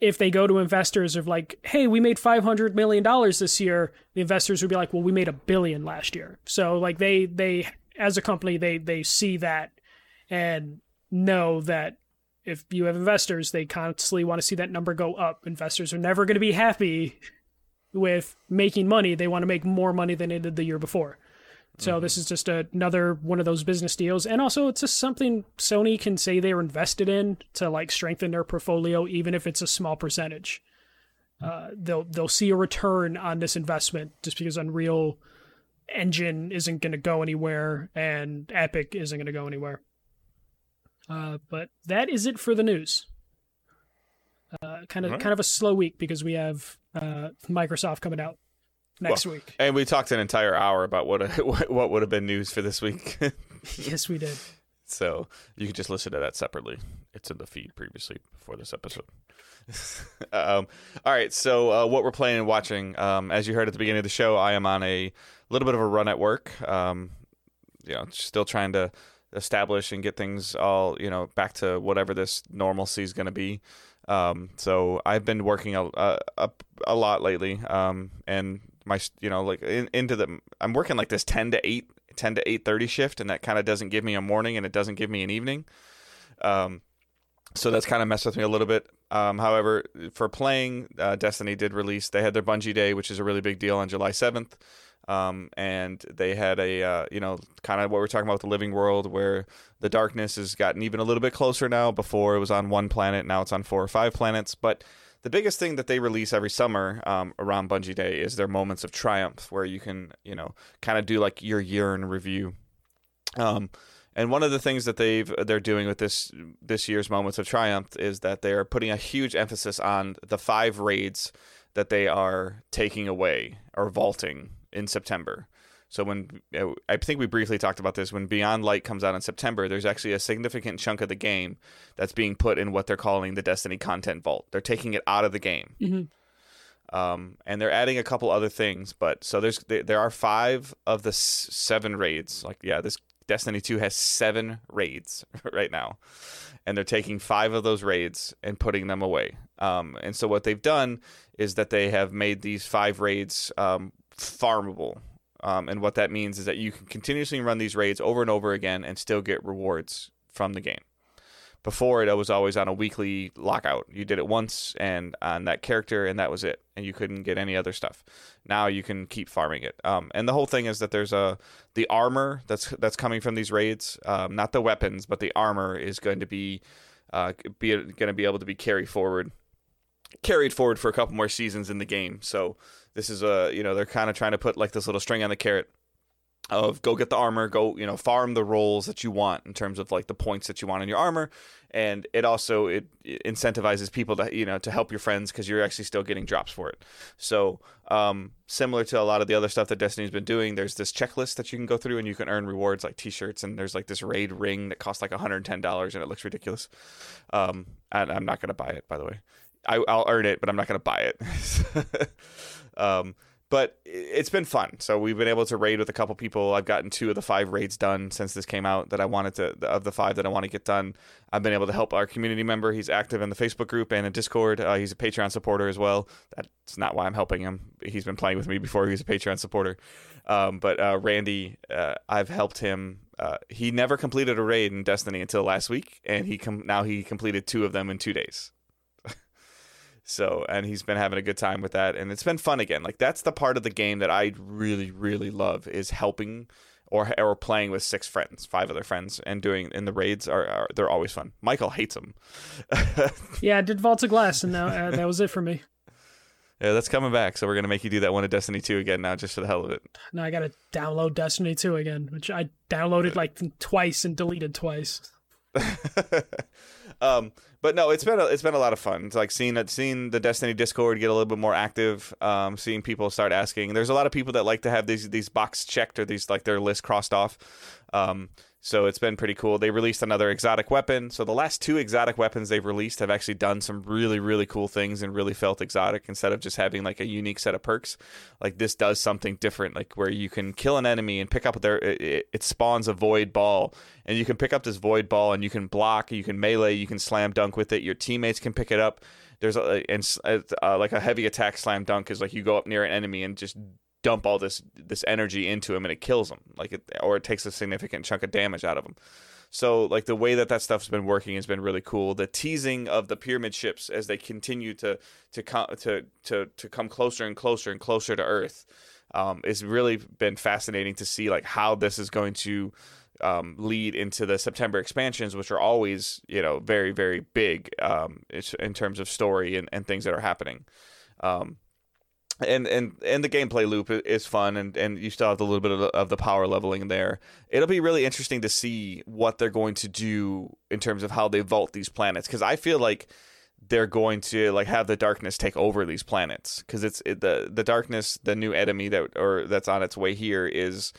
[SPEAKER 2] if they go to investors of like, "Hey, we made five hundred million dollars this year," the investors would be like, "Well, we made a billion last year." So like they they as a company they they see that and know that if you have investors, they constantly want to see that number go up. Investors are never going to be happy with making money. They want to make more money than they did the year before. So this is just another one of those business deals, and also it's just something Sony can say they're invested in to like strengthen their portfolio, even if it's a small percentage. Uh, they'll they'll see a return on this investment just because Unreal Engine isn't going to go anywhere and Epic isn't going to go anywhere. Uh, but that is it for the news. Uh, kind of
[SPEAKER 1] Alright.
[SPEAKER 2] kind of a slow week because we have uh, Microsoft coming out next well, week.
[SPEAKER 1] And we talked an entire hour about what what would have been news for this week.
[SPEAKER 2] yes, we did.
[SPEAKER 1] So you can just listen to that separately. It's in the feed previously before this episode. um, all right, so uh, what we're playing and watching, um, as you heard at the beginning of the show, I am on a little bit of a run at work. Um, you know, still trying to establish and get things all you know back to whatever this normalcy is going to be. Um, so I've been working a a, a lot lately, um, and my you know like in, into the I'm working like this ten to eight 10 to 8.30 shift and that kind of doesn't give me a morning and it doesn't give me an evening. Um, so that's kind of messed with me a little bit. Um, however for playing uh, destiny did release they had their bungie day which is a really big deal on july 7th um, and they had a uh, you know kind of what we're talking about the living world where the darkness has gotten even a little bit closer now. Before it was on one planet now it's on four or five planets. But the biggest thing that they release every summer um, around bungie day is their moments of triumph where you can you know kind of do like your year in review um, and one of the things that they've they're doing with this this year's moments of triumph is that they're putting a huge emphasis on the five raids that they are taking away or vaulting in September. So when I think we briefly talked about this, when Beyond Light comes out in September, there's actually a significant chunk of the game that's being put in what they're calling the Destiny Content Vault. They're taking it out of the game, mm-hmm. um, and they're adding a couple other things. But so there's there are five of the seven raids. Like yeah, this Destiny Two has seven raids right now, and they're taking five of those raids and putting them away. Um, and so what they've done is that they have made these five raids um, farmable. Um, and what that means is that you can continuously run these raids over and over again and still get rewards from the game. Before it, it was always on a weekly lockout. You did it once and on that character, and that was it, and you couldn't get any other stuff. Now you can keep farming it. Um, and the whole thing is that there's a the armor that's that's coming from these raids, um, not the weapons, but the armor is going to be uh, be going to be able to be carried forward, carried forward for a couple more seasons in the game. So this is a you know they're kind of trying to put like this little string on the carrot of go get the armor, go you know farm the rolls that you want in terms of like the points that you want in your armor, and it also it, it incentivizes people to you know to help your friends because you're actually still getting drops for it. So um, similar to a lot of the other stuff that Destiny's been doing, there's this checklist that you can go through and you can earn rewards like T-shirts, and there's like this raid ring that costs like 110 dollars and it looks ridiculous. Um, and I'm not gonna buy it by the way. I, will earn it, but I'm not gonna buy it. Um, but it's been fun. So we've been able to raid with a couple people. I've gotten two of the five raids done since this came out that I wanted to of the five that I want to get done. I've been able to help our community member. He's active in the Facebook group and in Discord. Uh, he's a Patreon supporter as well. That's not why I'm helping him. He's been playing with me before he was a Patreon supporter. Um, but uh, Randy, uh, I've helped him. Uh, he never completed a raid in Destiny until last week, and he com- now he completed two of them in two days. So, and he's been having a good time with that, and it's been fun again. Like that's the part of the game that I really, really love is helping or or playing with six friends, five other friends, and doing in the raids are, are they're always fun. Michael hates them.
[SPEAKER 2] yeah, I did Vault of Glass, and now uh, that was it for me.
[SPEAKER 1] Yeah, that's coming back. So we're gonna make you do that one of Destiny 2 again now, just for the hell of it.
[SPEAKER 2] Now I gotta download Destiny 2 again, which I downloaded like twice and deleted twice.
[SPEAKER 1] um, but no, it's been a, it's been a lot of fun. It's like seeing seeing the Destiny Discord get a little bit more active. Um, seeing people start asking. There's a lot of people that like to have these these boxes checked or these like their list crossed off. Um, so it's been pretty cool. They released another exotic weapon. So the last two exotic weapons they've released have actually done some really, really cool things and really felt exotic instead of just having like a unique set of perks. Like this does something different, like where you can kill an enemy and pick up their, it, it spawns a void ball and you can pick up this void ball and you can block, you can melee, you can slam dunk with it. Your teammates can pick it up. There's a, and uh, like a heavy attack slam dunk is like you go up near an enemy and just dump all this this energy into him and it kills him. Like it or it takes a significant chunk of damage out of him. So like the way that that stuff's been working has been really cool. The teasing of the pyramid ships as they continue to to come to to to come closer and closer and closer to earth um, it's really been fascinating to see like how this is going to um, lead into the September expansions, which are always, you know, very, very big um, in terms of story and, and things that are happening. Um, and and and the gameplay loop is fun and and you still have a little bit of the, of the power leveling there. It'll be really interesting to see what they're going to do in terms of how they vault these planets because i feel like they're going to like have the darkness take over these planets because it's it, the the darkness the new enemy that or that's on its way here is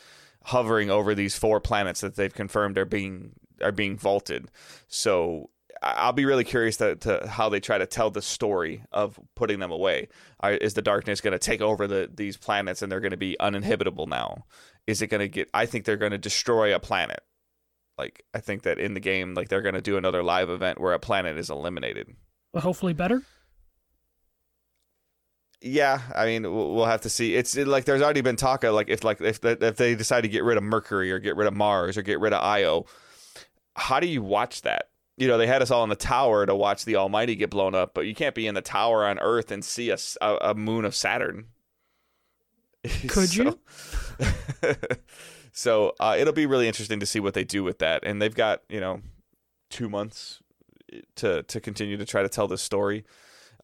[SPEAKER 1] hovering over these four planets that they've confirmed are being are being vaulted. So I'll be really curious to, to how they try to tell the story of putting them away. is the darkness going to take over the these planets and they're going to be uninhibitable now? Is it going to get? I think they're going to destroy a planet. Like I think that in the game, like they're going to do another live event where a planet is eliminated.
[SPEAKER 2] Hopefully, better.
[SPEAKER 1] Yeah, I mean, we'll have to see. It's it, like there's already been talk of like if like if if they decide to get rid of Mercury or get rid of Mars or get rid of Io, how do you watch that? You know, they had us all in the tower to watch the Almighty get blown up, but you can't be in the tower on Earth and see a, a, a moon of Saturn.
[SPEAKER 2] Could so, you?
[SPEAKER 1] so uh, it'll be really interesting to see what they do with that, and they've got you know two months to to continue to try to tell this story.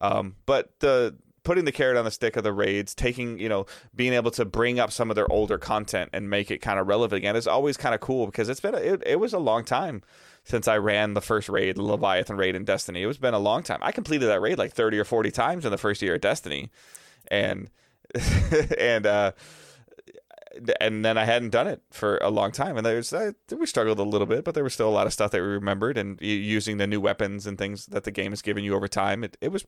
[SPEAKER 1] Um, but the putting the carrot on the stick of the raids, taking, you know, being able to bring up some of their older content and make it kind of relevant again is always kind of cool because it's been, a, it, it was a long time since I ran the first raid, the Leviathan raid in Destiny. It was been a long time. I completed that raid like 30 or 40 times in the first year of Destiny. And, and, uh, and then I hadn't done it for a long time, and there's I, we struggled a little bit, but there was still a lot of stuff that we remembered, and using the new weapons and things that the game has given you over time, it, it was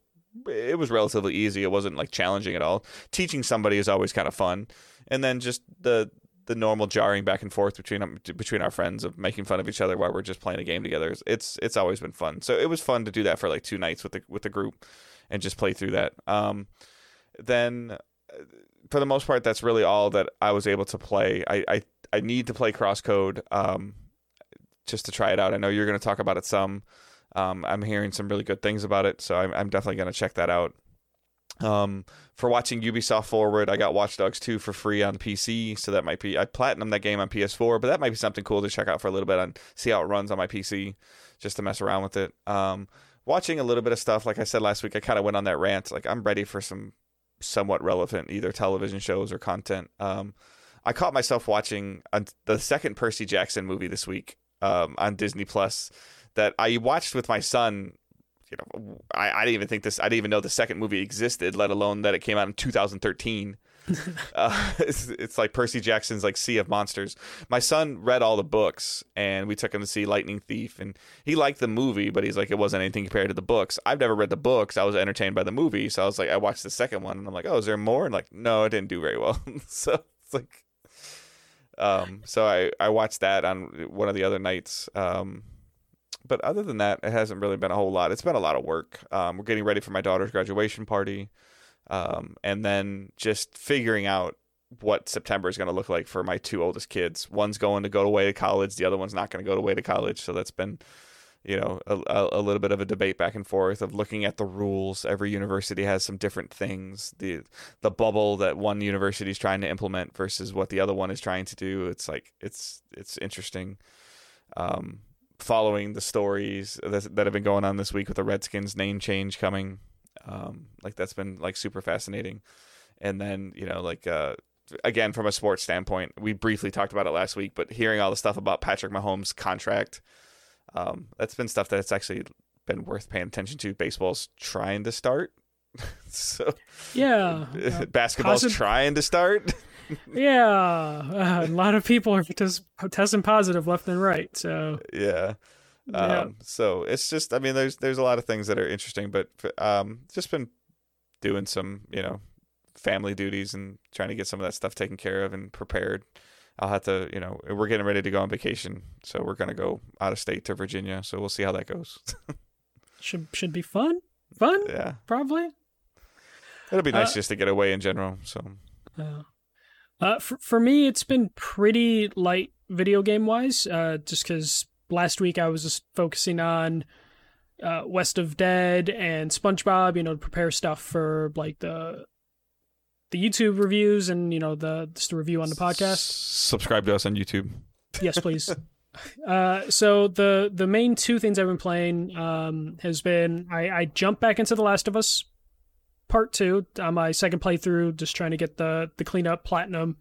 [SPEAKER 1] it was relatively easy. It wasn't like challenging at all. Teaching somebody is always kind of fun, and then just the the normal jarring back and forth between um, between our friends of making fun of each other while we're just playing a game together. It's it's always been fun. So it was fun to do that for like two nights with the with the group and just play through that. Um, then uh, for the most part, that's really all that I was able to play. I I, I need to play Crosscode um, just to try it out. I know you're going to talk about it some. Um, I'm hearing some really good things about it, so I'm, I'm definitely going to check that out. Um, for watching Ubisoft Forward, I got Watch Dogs 2 for free on PC, so that might be I platinum that game on PS4, but that might be something cool to check out for a little bit and see how it runs on my PC, just to mess around with it. Um, watching a little bit of stuff, like I said last week, I kind of went on that rant. Like I'm ready for some somewhat relevant either television shows or content. Um, I caught myself watching the second Percy Jackson movie this week um, on Disney Plus that I watched with my son you know, I, I didn't even think this. I didn't even know the second movie existed, let alone that it came out in 2013. uh, it's, it's, like Percy Jackson's like Sea of Monsters. My son read all the books, and we took him to see Lightning Thief, and he liked the movie, but he's like, it wasn't anything compared to the books. I've never read the books. I was entertained by the movie, so I was like, I watched the second one, and I'm like, oh, is there more? And like, no, it didn't do very well. so it's like, um, so I I watched that on one of the other nights. Um, but other than that, it hasn't really been a whole lot. It's been a lot of work. Um, we're getting ready for my daughter's graduation party, um, and then just figuring out what September is going to look like for my two oldest kids. One's going to go away to college. The other one's not going to go away to college. So that's been, you know, a, a little bit of a debate back and forth of looking at the rules. Every university has some different things. The the bubble that one university is trying to implement versus what the other one is trying to do. It's like it's it's interesting. Um, following the stories that, that have been going on this week with the Redskins name change coming. Um, like that's been like super fascinating. And then you know like uh, again from a sports standpoint, we briefly talked about it last week, but hearing all the stuff about Patrick Mahomes' contract, um, that's been stuff that's actually been worth paying attention to. Baseball's trying to start. so
[SPEAKER 2] yeah,
[SPEAKER 1] basketball's trying to start.
[SPEAKER 2] yeah, uh, a lot of people are tes- testing positive left and right. So
[SPEAKER 1] yeah. Um, yeah. So it's just, I mean, there's there's a lot of things that are interesting, but um, just been doing some, you know, family duties and trying to get some of that stuff taken care of and prepared. I'll have to, you know, we're getting ready to go on vacation, so we're gonna go out of state to Virginia. So we'll see how that goes.
[SPEAKER 2] should should be fun. Fun.
[SPEAKER 1] Yeah.
[SPEAKER 2] Probably.
[SPEAKER 1] It'll be nice uh, just to get away in general. So.
[SPEAKER 2] Yeah. Uh, for, for me, it's been pretty light video game wise, uh, just because last week I was just focusing on uh, West of Dead and SpongeBob, you know, to prepare stuff for like the the YouTube reviews and you know the just the review on the podcast.
[SPEAKER 1] Subscribe to us on YouTube.
[SPEAKER 2] Yes, please. uh, so the the main two things I've been playing um, has been I, I jumped back into The Last of Us part two on uh, my second playthrough, just trying to get the the cleanup platinum.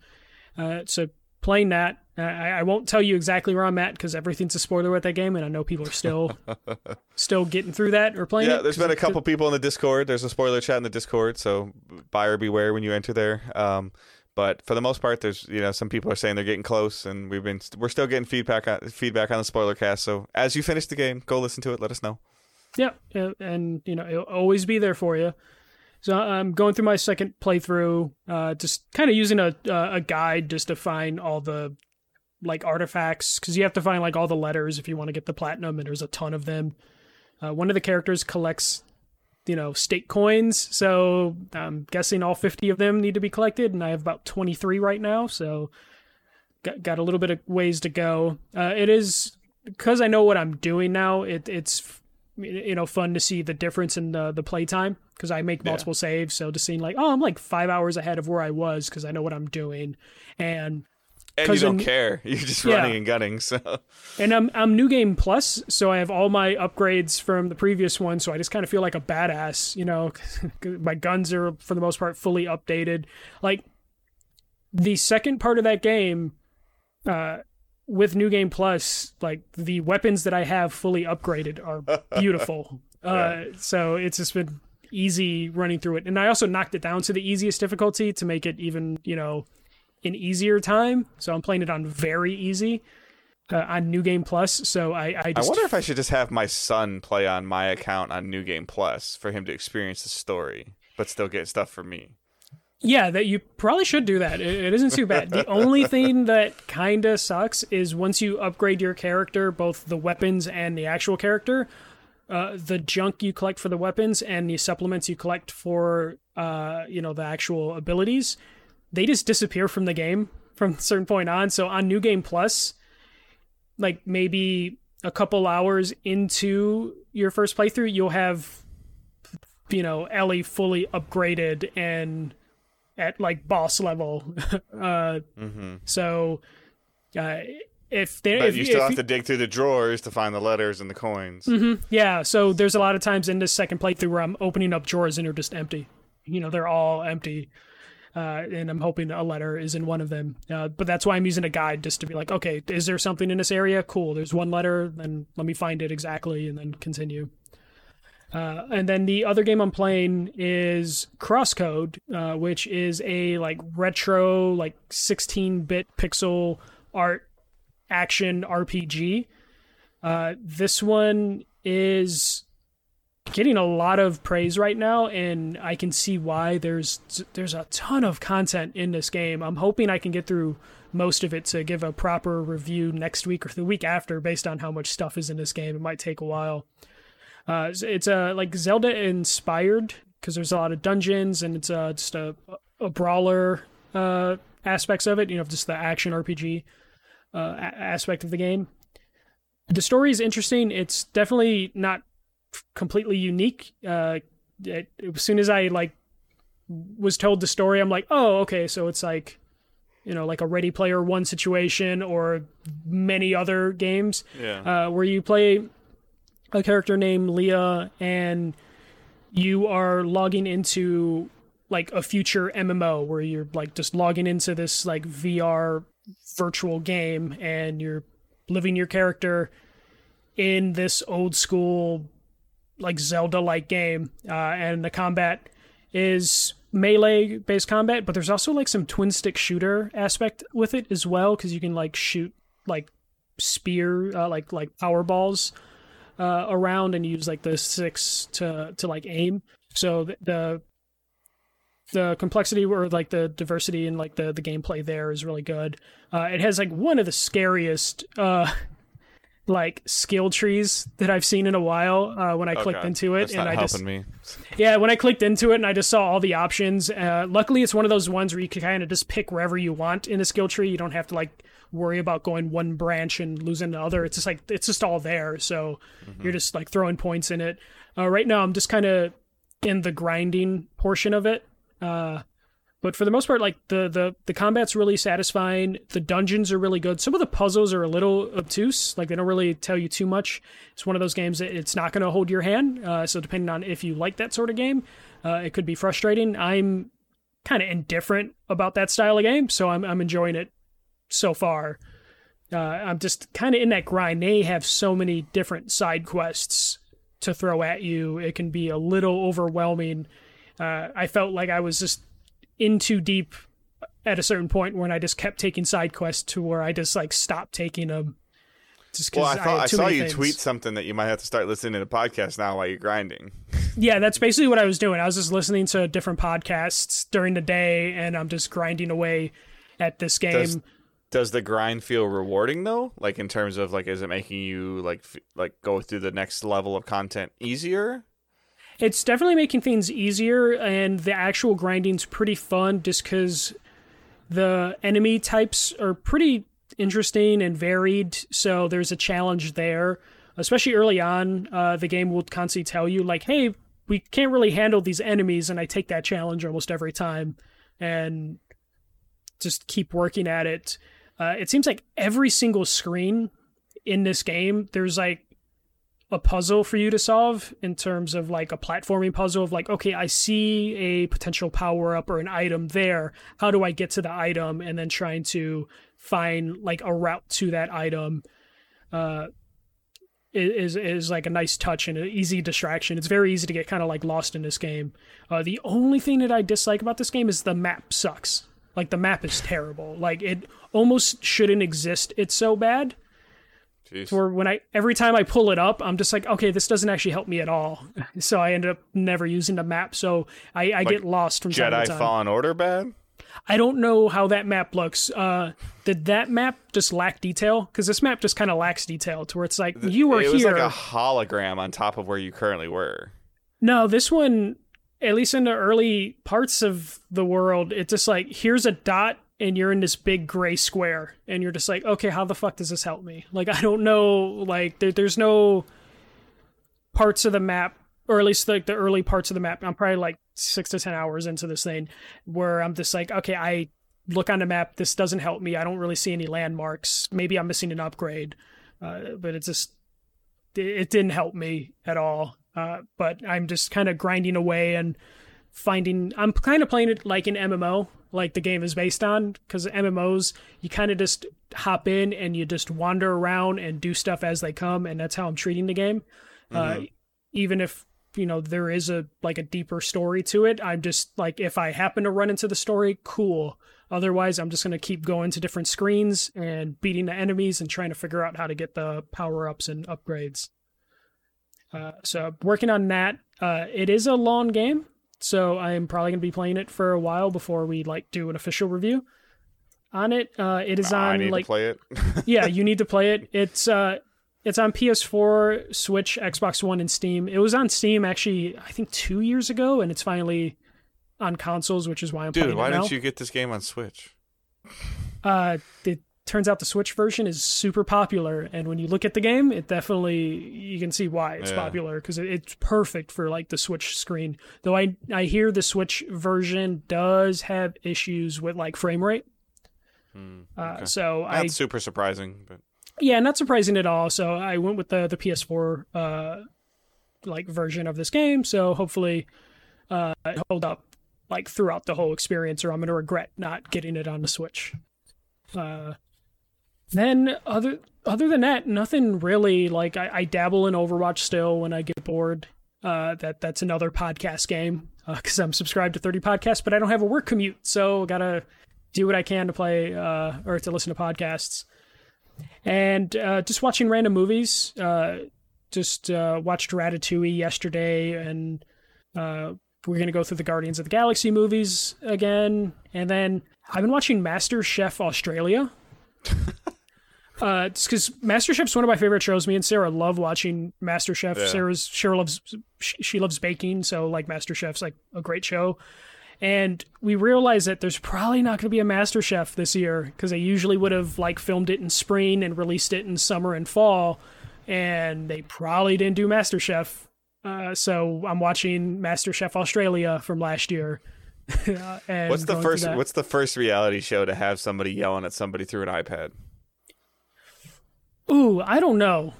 [SPEAKER 2] Uh, so playing that, I, I won't tell you exactly where I'm at because everything's a spoiler with that game, and I know people are still still getting through that or playing.
[SPEAKER 1] Yeah,
[SPEAKER 2] it
[SPEAKER 1] there's been a couple people in the Discord. There's a spoiler chat in the Discord, so buyer beware when you enter there. Um, but for the most part, there's you know some people are saying they're getting close, and we've been we're still getting feedback on, feedback on the spoiler cast. So as you finish the game, go listen to it. Let us know.
[SPEAKER 2] Yeah, and you know it'll always be there for you. So I'm going through my second playthrough, uh, just kind of using a a guide just to find all the like artifacts because you have to find like all the letters if you want to get the platinum, and there's a ton of them. Uh, one of the characters collects, you know, state coins, so I'm guessing all 50 of them need to be collected, and I have about 23 right now, so got got a little bit of ways to go. Uh, it is because I know what I'm doing now. It it's you know fun to see the difference in the the playtime because I make
[SPEAKER 1] Yeah.
[SPEAKER 2] multiple saves. So just seeing like, oh, I'm like five hours ahead of where I was because I know what I'm doing, and
[SPEAKER 1] And you don't
[SPEAKER 2] in-
[SPEAKER 1] care. You're just
[SPEAKER 2] Yeah.
[SPEAKER 1] running and gunning. So
[SPEAKER 2] and I'm I'm new game plus, so I have all my upgrades from the previous one. So I just kind of feel like a badass, you know. my guns are for the most part fully updated. Like the second part of that game, uh, with new game plus, like the weapons that I have fully upgraded are beautiful. uh, so it's just been easy running through it, and I also knocked it down to the easiest difficulty to make it even, you know, an easier time. So I'm playing it on very easy uh, on New Game Plus. So I, I
[SPEAKER 1] I wonder if I should just have my son play on my account on New Game Plus for him to experience the story, but still get stuff for me.
[SPEAKER 2] Yeah, that you probably should do that. It, it isn't too bad. The only thing that kind of sucks is once you upgrade your character, both the weapons and the actual character. Uh, the junk you collect for the weapons and the supplements you collect for uh, you know the actual abilities they just disappear from the game from a certain point on so on new game plus like maybe a couple hours into your first playthrough you'll have you know ellie fully upgraded and at like boss level uh
[SPEAKER 1] Mm-hmm.
[SPEAKER 2] so uh if they
[SPEAKER 1] But
[SPEAKER 2] if,
[SPEAKER 1] you still
[SPEAKER 2] if
[SPEAKER 1] have to dig through the drawers to find the letters and the coins.
[SPEAKER 2] Mm-hmm. Yeah, so there's a lot of times in this second playthrough where I'm opening up drawers and they're just empty. You know, they're all empty. Uh, and I'm hoping a letter is in one of them. Uh, but that's why I'm using a guide just to be like, okay, is there something in this area? Cool. There's one letter, then let me find it exactly and then continue. Uh, and then the other game I'm playing is Crosscode, uh, which is a like retro, like 16-bit pixel art action RPG. Uh, this one is getting a lot of praise right now, and I can see why. There's there's a ton of content in this game. I'm hoping I can get through most of it to give a proper review next week or the week after, based on how much stuff is in this game. It might take a while. Uh, it's- it's uh, like Zelda inspired because there's a lot of dungeons and it's uh, just a a brawler uh, aspects of it. You know, just the action RPG uh, a- aspect of the game. The story is interesting. It's definitely not completely unique. Uh, it, as soon as I like was told the story, I'm like, oh, okay, so it's like you know, like a Ready Player One situation or many other games
[SPEAKER 1] Yeah.
[SPEAKER 2] uh, where you play a character named Lea and you are logging into like a future MMO where you're like just logging into this like VR virtual game and you're living your character in this old school like Zelda like game uh, and the combat is melee based combat but there's also like some twin stick shooter aspect with it as well because you can like shoot like spear uh, like like power balls uh, around and use like the six to to like aim so the, the the complexity or like the diversity and like the the gameplay there is really good uh, it has like one of the scariest uh like skill trees that I've seen in a while uh, when I
[SPEAKER 1] Oh,
[SPEAKER 2] clicked
[SPEAKER 1] God.
[SPEAKER 2] into it
[SPEAKER 1] That's
[SPEAKER 2] and I just
[SPEAKER 1] me.
[SPEAKER 2] yeah, when I clicked into it and I just saw all the options. Uh, luckily, it's one of those ones where you can kind of just pick wherever you want in the skill tree. You don't have to like worry about going one branch and losing the other. It's just like it's just all there. So you're just like throwing points in it. Uh, right now, I'm just kind of in the grinding portion of it. Uh, but for the most part, like the the the combat's really satisfying. The dungeons are really good. Some of the puzzles are a little obtuse. Like they don't really tell you too much. It's one of those games that it's not going to hold your hand. Uh, so depending on if you like that sort of game, uh, it could be frustrating. I'm kind of indifferent about that style of game, so I'm I'm enjoying it so far. uh, I'm just kind of in that grind. They have so many different side quests to throw at you. It can be a little overwhelming. Uh, I felt like I was just in too deep at a certain point when I just kept taking side quests to where I just like stopped taking them.
[SPEAKER 1] Just well, I thought I, I saw you things. tweet something that you might have to start listening to podcasts now while you're grinding.
[SPEAKER 2] yeah, that's basically what I was doing. I was just listening to different podcasts during the day, and I'm just grinding away at this game.
[SPEAKER 1] Does, does the grind feel rewarding though? Like in terms of like, is it making you like f- like go through the next level of content easier?
[SPEAKER 2] It's definitely making things easier, and the actual grinding's pretty fun, just because the enemy types are pretty interesting and varied. So there's a challenge there, especially early on. Uh, the game will constantly tell you like, "Hey, we can't really handle these enemies," and I take that challenge almost every time, and just keep working at it. Uh, it seems like every single screen in this game, there's like a puzzle for you to solve in terms of like a platforming puzzle of like okay i see a potential power up or an item there how do i get to the item and then trying to find like a route to that item uh is is like a nice touch and an easy distraction. It's very easy to get kind of like lost in this game. Uh, the only thing that I dislike about this game is the map sucks. Like the map is terrible. Like it almost shouldn't exist. It's so bad. Jeez. Where when I every time I pull it up, I'm just like, okay, this doesn't actually help me at all. So I end up never using the map. So I, I like get lost from
[SPEAKER 1] Jedi
[SPEAKER 2] time to time.
[SPEAKER 1] Fallen Order bad.
[SPEAKER 2] I don't know how that map looks. Uh, did that map just lack detail? Because this map just kind of lacks detail to where it's like you were
[SPEAKER 1] here.
[SPEAKER 2] It was
[SPEAKER 1] like a hologram on top of where you currently were.
[SPEAKER 2] No, this one, at least in the early parts of the world, it's just like here's a dot and you're in this big gray square and you're just like okay how the fuck does this help me? Like i don't know like there, there's no parts of the map or at least like the early parts of the map i'm probably like six to ten hours into this thing where i'm just like okay i look on the map this doesn't help me. I don't really see any landmarks. Maybe i'm missing an upgrade. Uh, but it just it didn't help me at all uh, but i'm just kind of grinding away and finding i'm kind of playing it like an mmo like the game is based on because mmos you kind of just hop in and you just wander around and do stuff as they come and that's how i'm treating the game. Uh, mm-hmm. uh, even if you know there is a like a deeper story to it i'm just like if i happen to run into the story cool. Otherwise i'm just going to keep going to different screens and beating the enemies and trying to figure out how to get the power-ups and upgrades uh, so working on that uh, it is a long game so I am probably going to be playing it for a while before we like do an official review on it. Uh, it is on like
[SPEAKER 1] play it.
[SPEAKER 2] yeah, you need to play it. It's uh, it's on PS4, Switch, Xbox One, and Steam. It was on Steam actually, I think two years ago, and it's finally on consoles, which is why I'm. Playing.
[SPEAKER 1] Dude, why
[SPEAKER 2] didn't
[SPEAKER 1] you get this game on Switch?
[SPEAKER 2] Uh, it turns out the Switch version is super popular, and when you look at the game, it definitely you can see why it's yeah. popular because it, it's perfect for like the Switch screen. Though I I hear the Switch version does have issues with like frame rate. Uh, okay. uh, so
[SPEAKER 1] not
[SPEAKER 2] I
[SPEAKER 1] super surprising, but
[SPEAKER 2] yeah, not surprising at all. So I went with the the PS4 uh like version of this game. So hopefully uh hold up like throughout the whole experience, or I'm gonna regret not getting it on the Switch. Uh, then other other than that, nothing really. Like I, I dabble in Overwatch still when I get bored. Uh, that that's another podcast game because uh, I'm subscribed to 30 podcasts, but I don't have a work commute, so gotta do what I can to play uh, or to listen to podcasts. And uh, just watching random movies. Uh, just uh, watched Ratatouille yesterday, and we're gonna go through the Guardians of the Galaxy movies again. And then I've been watching MasterChef Australia. uh, because MasterChef's one of my favorite shows. Me and Sarah love watching MasterChef. Yeah. Sarah's Sarah loves she loves baking, so like MasterChef's like a great show. And we realized that there's probably not going to be a MasterChef this year because they usually would have like filmed it in spring and released it in summer and fall, and they probably didn't do MasterChef. Uh, so I'm watching MasterChef Australia from last year.
[SPEAKER 1] what's the first? What's the first reality show to have somebody yelling at somebody through an iPad?
[SPEAKER 2] Ooh, I don't know.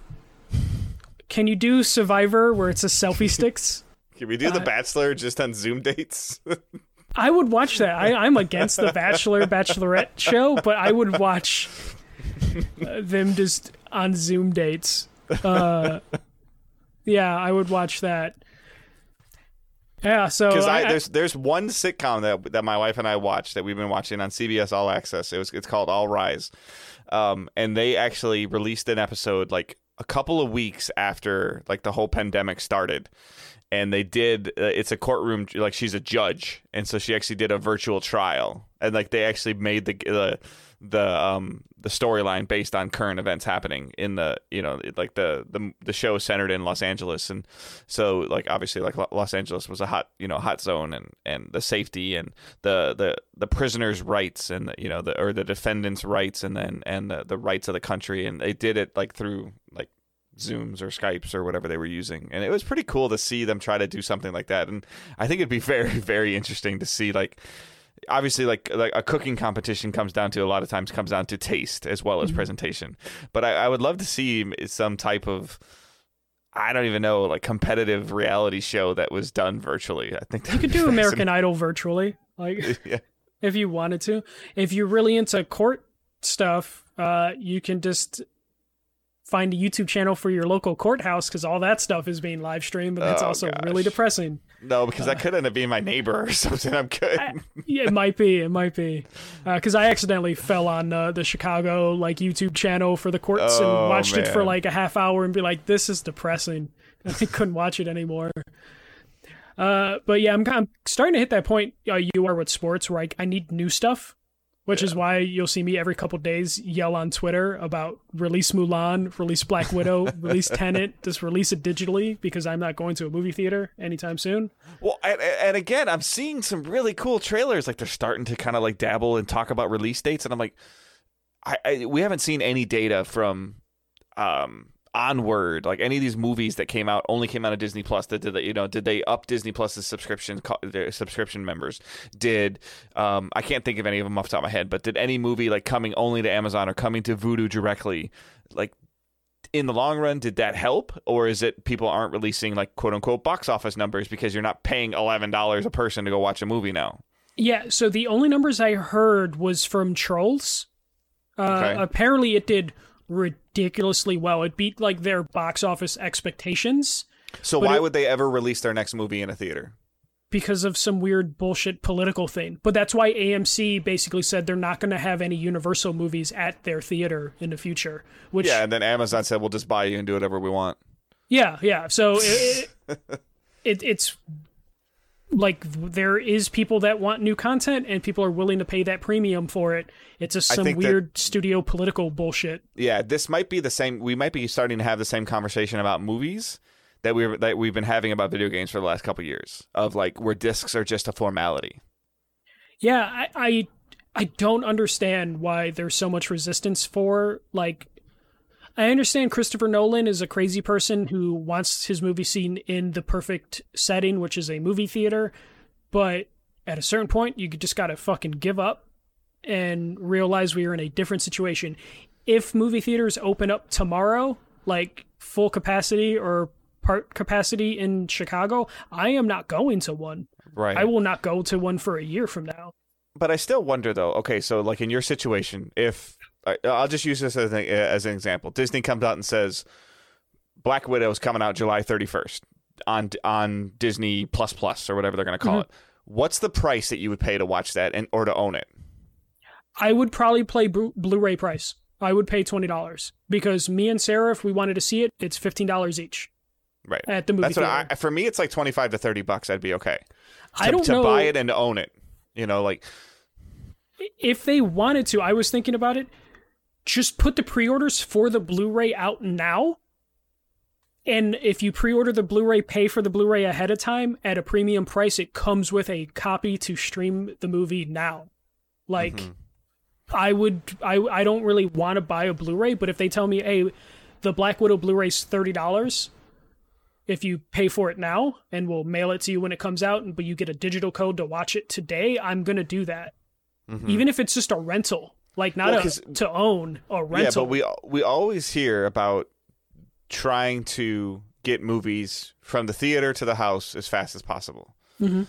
[SPEAKER 2] Can you do Survivor where it's a selfie sticks?
[SPEAKER 1] Can we do uh, The Bachelor just on Zoom dates?
[SPEAKER 2] I would watch that. I, I'm against the Bachelor Bachelorette show, but I would watch uh, them just on Zoom dates. Uh, yeah, I would watch that. Yeah, so
[SPEAKER 1] Because I,
[SPEAKER 2] I-
[SPEAKER 1] there's there's one sitcom that that my wife and I watched that we've been watching on CBS All Access. It was it's called All Rise, um, and they actually released an episode like a couple of weeks after like the whole pandemic started, and they did. Uh, it's a courtroom like she's a judge, and so she actually did a virtual trial, and like they actually made the the the um the storyline based on current events happening in the you know like the the the show is centered in Los Angeles. And so like obviously like Los Angeles was a hot you know hot zone and and the safety and the the the prisoners rights and you know the or the defendants rights and then and the, the rights of the country. And they did it like through like zooms or skypes or whatever they were using. And it was pretty cool to see them try to do something like that. And i think it'd be very very interesting to see like obviously like like a cooking competition comes down to a lot of times comes down to taste as well as presentation. But I, I would love to see some type of i don't even know like competitive reality show that was done virtually. I think
[SPEAKER 2] you could do American Idol virtually, like
[SPEAKER 1] yeah.
[SPEAKER 2] if you wanted to. If you're really into court stuff, uh, you can just find a YouTube channel for your local courthouse because all that stuff is being live streamed, and that's
[SPEAKER 1] Oh,
[SPEAKER 2] also really depressing.
[SPEAKER 1] No because that could end up being my neighbor or something i'm good
[SPEAKER 2] I- yeah, it might be. It might be because I accidentally fell on uh, the Chicago like YouTube channel for the courts
[SPEAKER 1] Oh,
[SPEAKER 2] and watched it for like a half hour and be like, "This is depressing." I couldn't watch it anymore. Uh, but yeah, I'm kind of starting to hit that point uh, you are with sports where I, I need new stuff, which is why you'll see me every couple days yell on Twitter about release Mulan, release Black Widow, release Tenet, just release it digitally because I'm not going to a movie theater anytime soon.
[SPEAKER 1] Well, and, and again, I'm seeing some really cool trailers. Like they're starting to kind of like dabble and talk about release dates, and I'm like, I, I we haven't seen any data from um onward like any of these movies that came out only came out of disney plus That did they you know did they up disney plus's subscription their subscription members did um i can't think of any of them off the top of my head but did any movie like coming only to amazon or coming to Vudu directly like in the long run, did that help, or is it people aren't releasing like quote unquote box office numbers because you're not paying eleven dollars a person to go watch a movie now?
[SPEAKER 2] Yeah, so the only numbers I heard was from Trolls. Uh,
[SPEAKER 1] Okay.
[SPEAKER 2] Apparently, it did ridiculously well. It beat like their box office expectations
[SPEAKER 1] So why
[SPEAKER 2] it-
[SPEAKER 1] would they ever release their next movie in a theater?
[SPEAKER 2] because of some weird bullshit political thing. But that's why AMC basically said they're not going to have any Universal movies at their theater in the future. Which
[SPEAKER 1] Yeah, and then Amazon said we'll just buy you and do whatever we want.
[SPEAKER 2] Yeah, yeah. So it, it, it it's like there is people that want new content and people are willing to pay that premium for it. It's just some
[SPEAKER 1] think that-
[SPEAKER 2] weird studio political bullshit.
[SPEAKER 1] Yeah, this might be the same. We might be starting to have the same conversation about movies that we that we've been having about video games for the last couple years. Of like where discs are just a formality.
[SPEAKER 2] Yeah, I, I I don't understand why there's so much resistance for like I understand Christopher Nolan is a crazy person who wants his movie seen in the perfect setting, which is a movie theater, but at a certain point you just got to fucking give up and realize we are in a different situation. If movie theaters open up tomorrow, like full capacity or part capacity in Chicago, I am not going to one.
[SPEAKER 1] Right.
[SPEAKER 2] I will not go to one for a year from now.
[SPEAKER 1] but I still wonder though. Okay, so like in your situation, if I, I'll just use this as an, as an example, Disney comes out and says Black Widow is coming out July 31st on on Disney Plus Plus or whatever they're going to call
[SPEAKER 2] Mhm.
[SPEAKER 1] it. What's the price that you would pay to watch that and or to own it?
[SPEAKER 2] I would probably play Blu- Blu-ray price. I would pay twenty dollars because me and Sarah, if we wanted to see it, it's fifteen dollars each
[SPEAKER 1] Right.
[SPEAKER 2] at the movie
[SPEAKER 1] That's
[SPEAKER 2] theater.
[SPEAKER 1] what I, for me. It's like twenty five to thirty bucks. I'd be okay. To,
[SPEAKER 2] I don't
[SPEAKER 1] to
[SPEAKER 2] know
[SPEAKER 1] buy it and to own it. You know, like
[SPEAKER 2] if they wanted to. I was thinking about it. Just put the pre-orders for the Blu-ray out now, and if you pre-order the Blu-ray, pay for the Blu-ray ahead of time at a premium price. It comes with a copy to stream the movie now. Like.
[SPEAKER 1] Mhm.
[SPEAKER 2] I would I I don't really want to buy a Blu-ray, but if they tell me, "Hey, the Black Widow Blu-ray's $30 if you pay for it now and we'll mail it to you when it comes out, but you get a digital code to watch it today," I'm going to do that.
[SPEAKER 1] Mhm.
[SPEAKER 2] Even if it's just a rental, like not
[SPEAKER 1] Well,
[SPEAKER 2] a, to own or a
[SPEAKER 1] yeah, but we we always hear about trying to get movies from the theater to the house as fast as possible.
[SPEAKER 2] Mhm.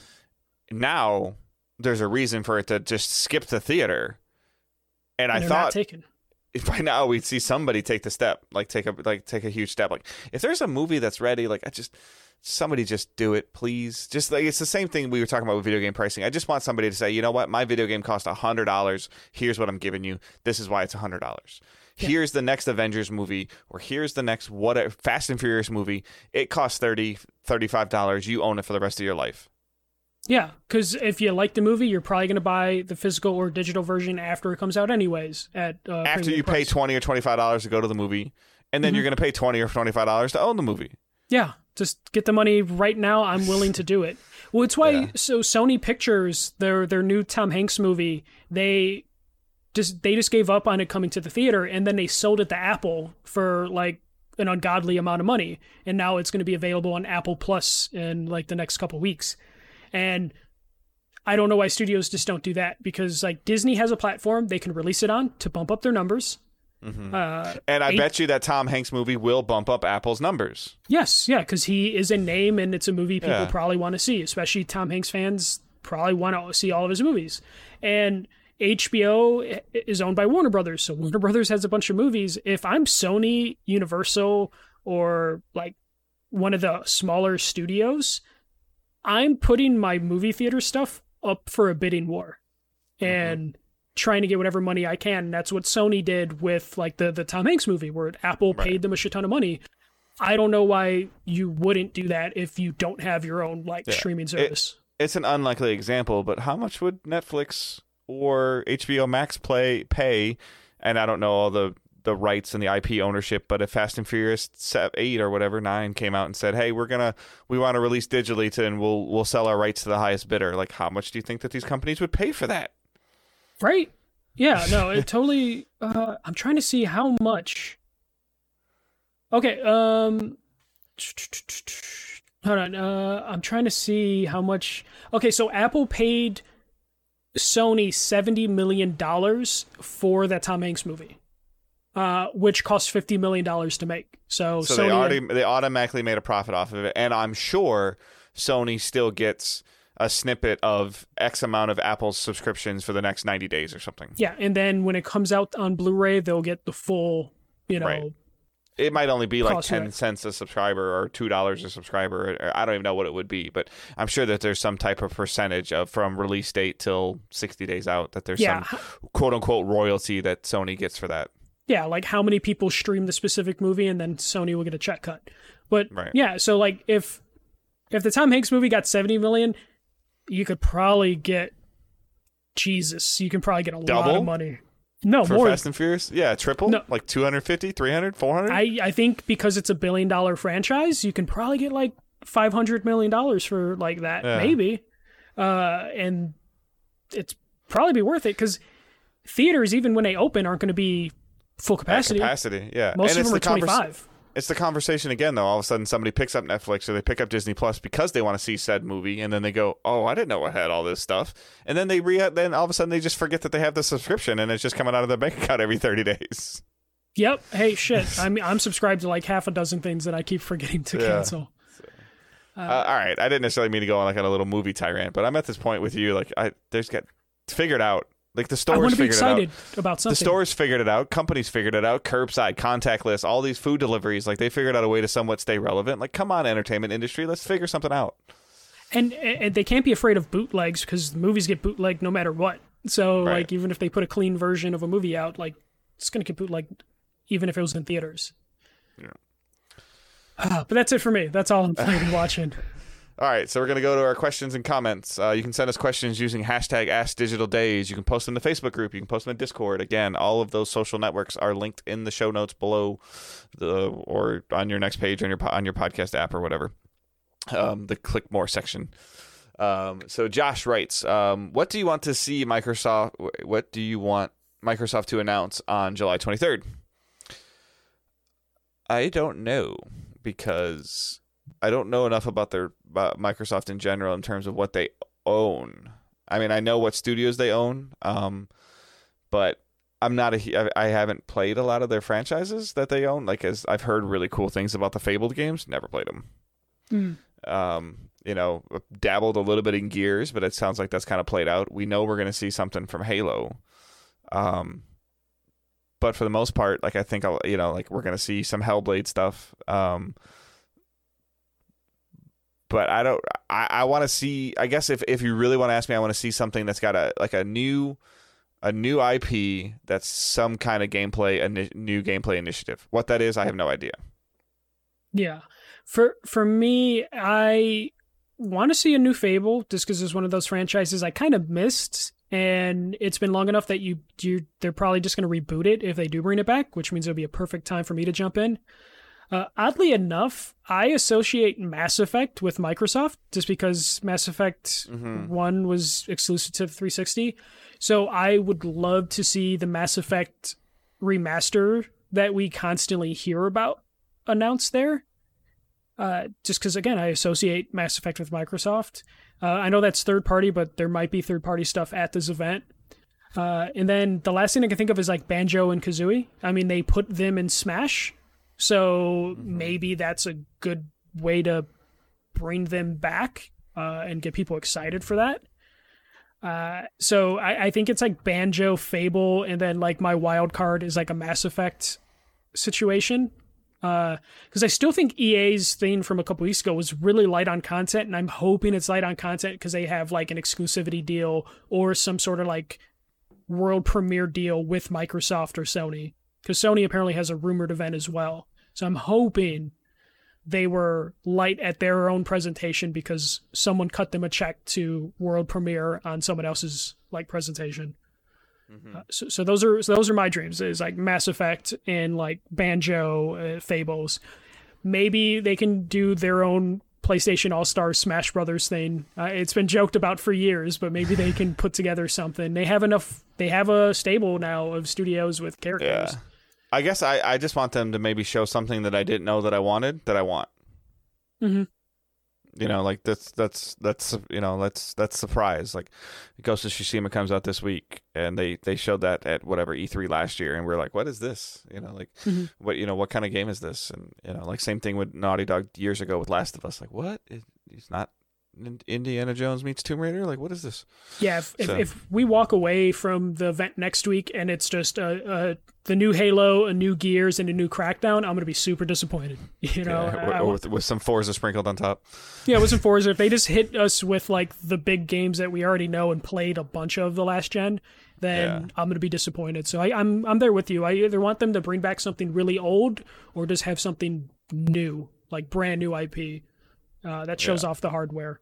[SPEAKER 1] Now there's a reason for it to just skip the theater. And I
[SPEAKER 2] they're not
[SPEAKER 1] thought
[SPEAKER 2] taken.
[SPEAKER 1] If by now we'd see somebody take the step, like take a like take a huge step. Like if there's a movie that's ready, like I just somebody just do it, please. Just like it's the same thing we were talking about with video game pricing. I just want somebody to say, you know what, my video game cost a hundred dollars. Here's what I'm giving you. This is why it's a hundred dollars.
[SPEAKER 2] Yeah.
[SPEAKER 1] Here's the next Avengers movie, or here's the next what a Fast and Furious movie. It costs 30 $35. You own it for the rest of your life.
[SPEAKER 2] Yeah, because if you like the movie, you're probably going to buy the physical or digital version after it comes out, anyways. At uh,
[SPEAKER 1] After you pay
[SPEAKER 2] price.
[SPEAKER 1] 20 or $25 to go to the movie, and then
[SPEAKER 2] Mhm.
[SPEAKER 1] you're going to pay 20 or $25 to own the movie.
[SPEAKER 2] Yeah, just get the money right now. I'm willing to do it. Well, it's why
[SPEAKER 1] Yeah.
[SPEAKER 2] so Sony Pictures, their their new Tom Hanks movie, they just they just gave up on it coming to the theater, and then they sold it to Apple for like an ungodly amount of money, and now it's going to be available on Apple Plus in like the next couple weeks, and. I don't know why studios just don't do that because like Disney has a platform they can release it on to bump up their numbers. Uh,
[SPEAKER 1] And I
[SPEAKER 2] Eight-
[SPEAKER 1] bet you that Tom Hanks movie will bump up Apple's numbers.
[SPEAKER 2] Yes, yeah, because he is a name and it's a movie people
[SPEAKER 1] Yeah.
[SPEAKER 2] probably want to see, especially Tom Hanks fans probably want to see all of his movies. And HBO is owned by Warner Brothers, so Warner Brothers has a bunch of movies. If I'm Sony, Universal, or like one of the smaller studios, I'm putting my movie theater stuff up for a bidding war uh-huh. and trying to get whatever money I can. And that's what Sony did with like the the Tom Hanks movie, where Apple
[SPEAKER 1] Right.
[SPEAKER 2] paid them a shit ton of money. I don't know why you wouldn't do that if you don't have your own like
[SPEAKER 1] Yeah.
[SPEAKER 2] streaming service.
[SPEAKER 1] It's an unlikely example, but how much would Netflix or HBO Max play pay? And I don't know all the the rights and the IP ownership, but if Fast and Furious eight or whatever nine came out and said, "Hey, we're gonna we want to release digitally to, and we'll we'll sell our rights to the highest bidder," like how much do you think that these companies would pay for that?
[SPEAKER 2] right? Yeah, no, it totally. Uh, I'm trying to see how much. Okay, um, hold on. Uh, I'm trying to see how much. Okay, so Apple paid Sony seventy million dollars for that Tom Hanks movie, uh, which cost fifty million dollars to make. So,
[SPEAKER 1] So
[SPEAKER 2] Sony
[SPEAKER 1] they already they automatically made a profit off of it, and I'm sure Sony still gets a snippet of X amount of Apple's subscriptions for the next 90 days or something.
[SPEAKER 2] yeah, and then when it comes out on Blu-ray, they'll get the full. You know,
[SPEAKER 1] Right. It might only be like 10
[SPEAKER 2] right.
[SPEAKER 1] cents a subscriber or $2 a subscriber. Or I don't even know what it would be, but I'm sure that there's some type of percentage of from release date till 60 days out that there's
[SPEAKER 2] yeah,
[SPEAKER 1] some quote unquote royalty that Sony gets for that.
[SPEAKER 2] Yeah, like how many people stream the specific movie, and then Sony will get a check cut. But
[SPEAKER 1] Right.
[SPEAKER 2] yeah, so like if if the Tom Hanks movie got seventy million, you could probably get Jesus. You can probably get a lot of money. No
[SPEAKER 1] For
[SPEAKER 2] more.
[SPEAKER 1] Fast and Furious? Yeah, triple?
[SPEAKER 2] No.
[SPEAKER 1] Like 250, 300, 400?
[SPEAKER 2] I I think because it's a billion dollar franchise, you can probably get like five hundred million dollars for like that,
[SPEAKER 1] Yeah.
[SPEAKER 2] maybe. Uh, and it's probably be worth it because theaters, even when they open, aren't going to be full capacity.
[SPEAKER 1] capacity, yeah.
[SPEAKER 2] Most
[SPEAKER 1] And
[SPEAKER 2] of
[SPEAKER 1] it's
[SPEAKER 2] them are
[SPEAKER 1] the
[SPEAKER 2] twenty
[SPEAKER 1] convers-
[SPEAKER 2] five.
[SPEAKER 1] it's the conversation again though all of a sudden somebody picks up netflix or they pick up disney plus because they want to see said movie and then they go oh i didn't know I had all this stuff and then they re then all of a sudden they just forget that they have the subscription and it's just coming out of their bank account every 30 days
[SPEAKER 2] Yep. Hey, shit. I'm I'm subscribed to like half a dozen things that I keep forgetting to
[SPEAKER 1] Yeah.
[SPEAKER 2] cancel.
[SPEAKER 1] uh, all right i didn't necessarily mean to go on like on a little movie tyrant but i'm at this point with you like i there's got figured out like the
[SPEAKER 2] I
[SPEAKER 1] stores
[SPEAKER 2] want to be
[SPEAKER 1] figured it out
[SPEAKER 2] excited about something.
[SPEAKER 1] the stores figured it out companies figured it out curbside contactless all these food deliveries like they figured out a way to somewhat stay relevant like come on entertainment industry let's figure something out
[SPEAKER 2] and, and they can't be afraid of bootlegs because movies get bootlegged no matter what. So
[SPEAKER 1] Right.
[SPEAKER 2] like even if they put a clean version of a movie out, like it's gonna get bootlegged even if it was in theaters.
[SPEAKER 1] Yeah.
[SPEAKER 2] Ah, but that's it for me. That's all I'm playing and watching.
[SPEAKER 1] All right, so we're going to go to our questions and comments. Uh, you can send us questions using hashtag AskDigitalDays. You can post them in the Facebook group. You can post them in Discord. Again, all of those social networks are linked in the show notes below, the or on your next page on your on your podcast app or whatever. Um, the click more section. Um, so Josh writes, um, "What do you want to see Microsoft? What do you want Microsoft to announce on July 23rd?" I don't know because I don't know enough about their about Microsoft in general in terms of what they own. I mean, I know what studios they own, um, but I'm not a. I haven't played a lot of their franchises that they own. Like, as I've heard really cool things about the Fabled games, never played them.
[SPEAKER 2] Hmm.
[SPEAKER 1] Um, you know, dabbled a little bit in Gears, but it sounds like that's kind of played out. We know we're going to see something from Halo. Um, but for the most part, like I think I'll, you know, like we're gonna see some Hellblade stuff. Um, but I don't. I, I want to see. I guess if if you really want to ask me, I want to see something that's got a like a new a new IP that's some kind of gameplay a new gameplay initiative. What that is, I have no idea.
[SPEAKER 2] Yeah. For for me, I want to see a new Fable just because it's one of those franchises I kind of missed, and it's been long enough that you you they're probably just going to reboot it if they do bring it back, which means it'll be a perfect time for me to jump in. Uh, oddly enough, I associate Mass Effect with Microsoft just because Mass Effect mm-hmm. 1 was exclusive to 360. So I would love to see the Mass Effect remaster that we constantly hear about announced there. Uh, just because, again, I associate Mass Effect with Microsoft. Uh, I know that's third party, but there might be third party stuff at this event. Uh, and then the last thing I can think of is like Banjo and Kazooie. I mean, they put them in Smash, so mm-hmm. maybe that's a good way to bring them back uh, and get people excited for that. Uh, so I, I, think it's like Banjo, Fable, and then like my wild card is like a Mass Effect situation. Because uh, I still think EA's thing from a couple weeks ago was really light on content, and I'm hoping it's light on content because they have like an exclusivity deal or some sort of like world premiere deal with Microsoft or Sony. Because Sony apparently has a rumored event as well. So I'm hoping they were light at their own presentation because someone cut them a check to world premiere on someone else's like presentation. Mm-hmm. Uh, so, so those are so those are my dreams is like Mass Effect and like Banjo, uh, Fables. Maybe they can do their own PlayStation All Star Smash Brothers thing. Uh, it's been joked about for years, but maybe they can put together something. They have enough. They have a stable now of studios with characters.
[SPEAKER 1] Yeah. I guess I, I just want them to maybe show something that I didn't know that I wanted that I want.
[SPEAKER 2] Mm-hmm.
[SPEAKER 1] You know, like that's that's that's you know that's that's surprise. Like Ghost of Tsushima comes out this week, and they they showed that at whatever E3 last year, and we are like, what is this? You know, like mm-hmm. what you know what kind of game is this? And you know, like same thing with Naughty Dog years ago with Last of Us. Like what? It, it's not Indiana Jones meets Tomb Raider? Like, what is this?
[SPEAKER 2] Yeah, if, so. if, if, we walk away from the event next week and it's just a, a, the new Halo, a new Gears, and a new Crackdown, I'm going to be super disappointed. You know,
[SPEAKER 1] yeah, or, or with, with, some Forza sprinkled on top.
[SPEAKER 2] Yeah, with some Forza. If they just hit us with like the big games that we already know and played a bunch of the last gen, then yeah. I'm going to be disappointed. So I, I'm I'm there with you. I either want them to bring back something really old or just have something new, like brand new IP. Uh, that shows yeah. off the hardware.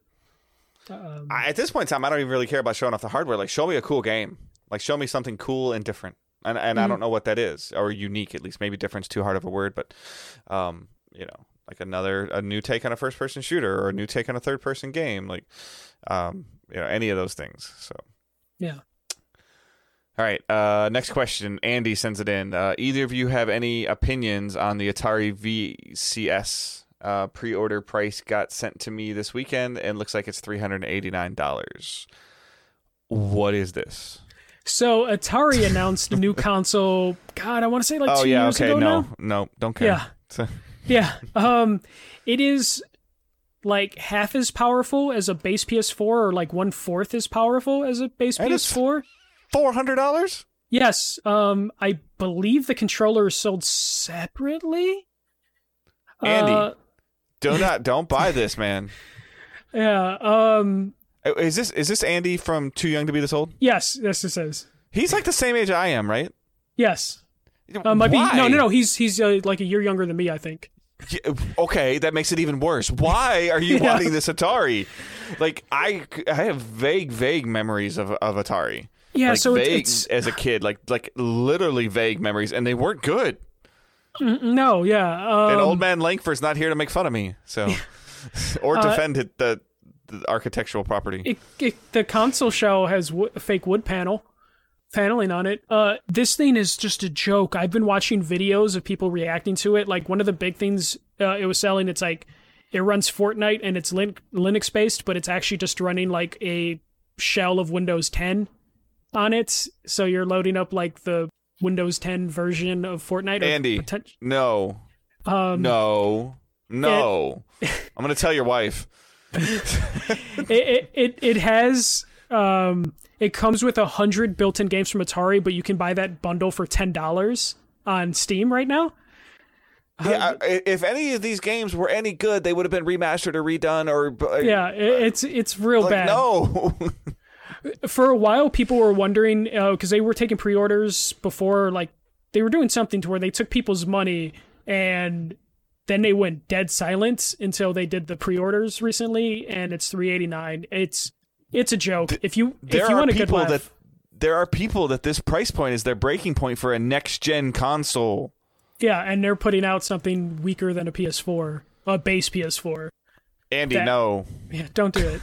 [SPEAKER 1] Um, I, at this point in time, I don't even really care about showing off the hardware. Like, show me a cool game. Like, show me something cool and different. And and mm-hmm. I don't know what that is, or unique at least. Maybe different's too hard of a word, but um, you know, like another a new take on a first person shooter or a new take on a third person game, like um, you know, any of those things. So
[SPEAKER 2] yeah.
[SPEAKER 1] All right. Uh, next question. Andy sends it in. Uh, either of you have any opinions on the Atari VCS uh, pre-order price got sent to me this weekend, and looks like it's three hundred and eighty-nine dollars. What is this?
[SPEAKER 2] So Atari announced a new console. God, I want to say like oh, two yeah, years okay, ago
[SPEAKER 1] no,
[SPEAKER 2] now.
[SPEAKER 1] No, don't care.
[SPEAKER 2] Yeah, yeah. Um, it is like half as powerful as a base PS4, or like one fourth as powerful as a base PS4.
[SPEAKER 1] Four hundred dollars.
[SPEAKER 2] Yes. Um, I believe the controller is sold separately.
[SPEAKER 1] Andy, uh, do not don't buy this, man.
[SPEAKER 2] Yeah. Um.
[SPEAKER 1] Uh, is this is this Andy from Too Young to Be This Old?
[SPEAKER 2] Yes. Yes, this is.
[SPEAKER 1] He's like the same age I am, right?
[SPEAKER 2] Yes. Uh, might Why? be no, no, no. He's he's uh, like a year younger than me, I think.
[SPEAKER 1] Yeah, okay, that makes it even worse. Why are you yeah. wanting this Atari? Like I, I have vague, vague memories of of Atari.
[SPEAKER 2] Yeah,
[SPEAKER 1] like,
[SPEAKER 2] so
[SPEAKER 1] vague
[SPEAKER 2] it's,
[SPEAKER 1] as a kid, like like literally vague memories, and they weren't good.
[SPEAKER 2] No, yeah. Um,
[SPEAKER 1] and old man Langford's not here to make fun of me, so or uh, defend uh, the, the, architectural property.
[SPEAKER 2] It, it, the console shell has w- fake wood panel paneling on it. Uh, this thing is just a joke. I've been watching videos of people reacting to it. Like one of the big things uh, it was selling, it's like it runs Fortnite and it's lin- Linux based, but it's actually just running like a shell of Windows 10 on it. So you're loading up like the Windows 10 version of Fortnite.
[SPEAKER 1] Andy, poten- no, um, no, no. It, I'm gonna tell your wife.
[SPEAKER 2] it, it, it has um It comes with a hundred built-in games from Atari, but you can buy that bundle for ten dollars on Steam right now.
[SPEAKER 1] Yeah, if any of these games were any good, they would have been remastered or redone or uh,
[SPEAKER 2] Yeah, it, it's it's real
[SPEAKER 1] like,
[SPEAKER 2] bad.
[SPEAKER 1] no.
[SPEAKER 2] For a while, people were wondering uh, because they were taking pre-orders before, like they were doing something to where they took people's money and then they went dead silent until they did the pre-orders recently, and it's three eighty nine. It's it's a joke. if you
[SPEAKER 1] there
[SPEAKER 2] if you want a good laugh,
[SPEAKER 1] that there are people that this price point is their breaking point for a next gen console.
[SPEAKER 2] yeah, and they're putting out something weaker than a PS4, a base PS4.
[SPEAKER 1] Andy,
[SPEAKER 2] That-
[SPEAKER 1] no.
[SPEAKER 2] Yeah, don't do it.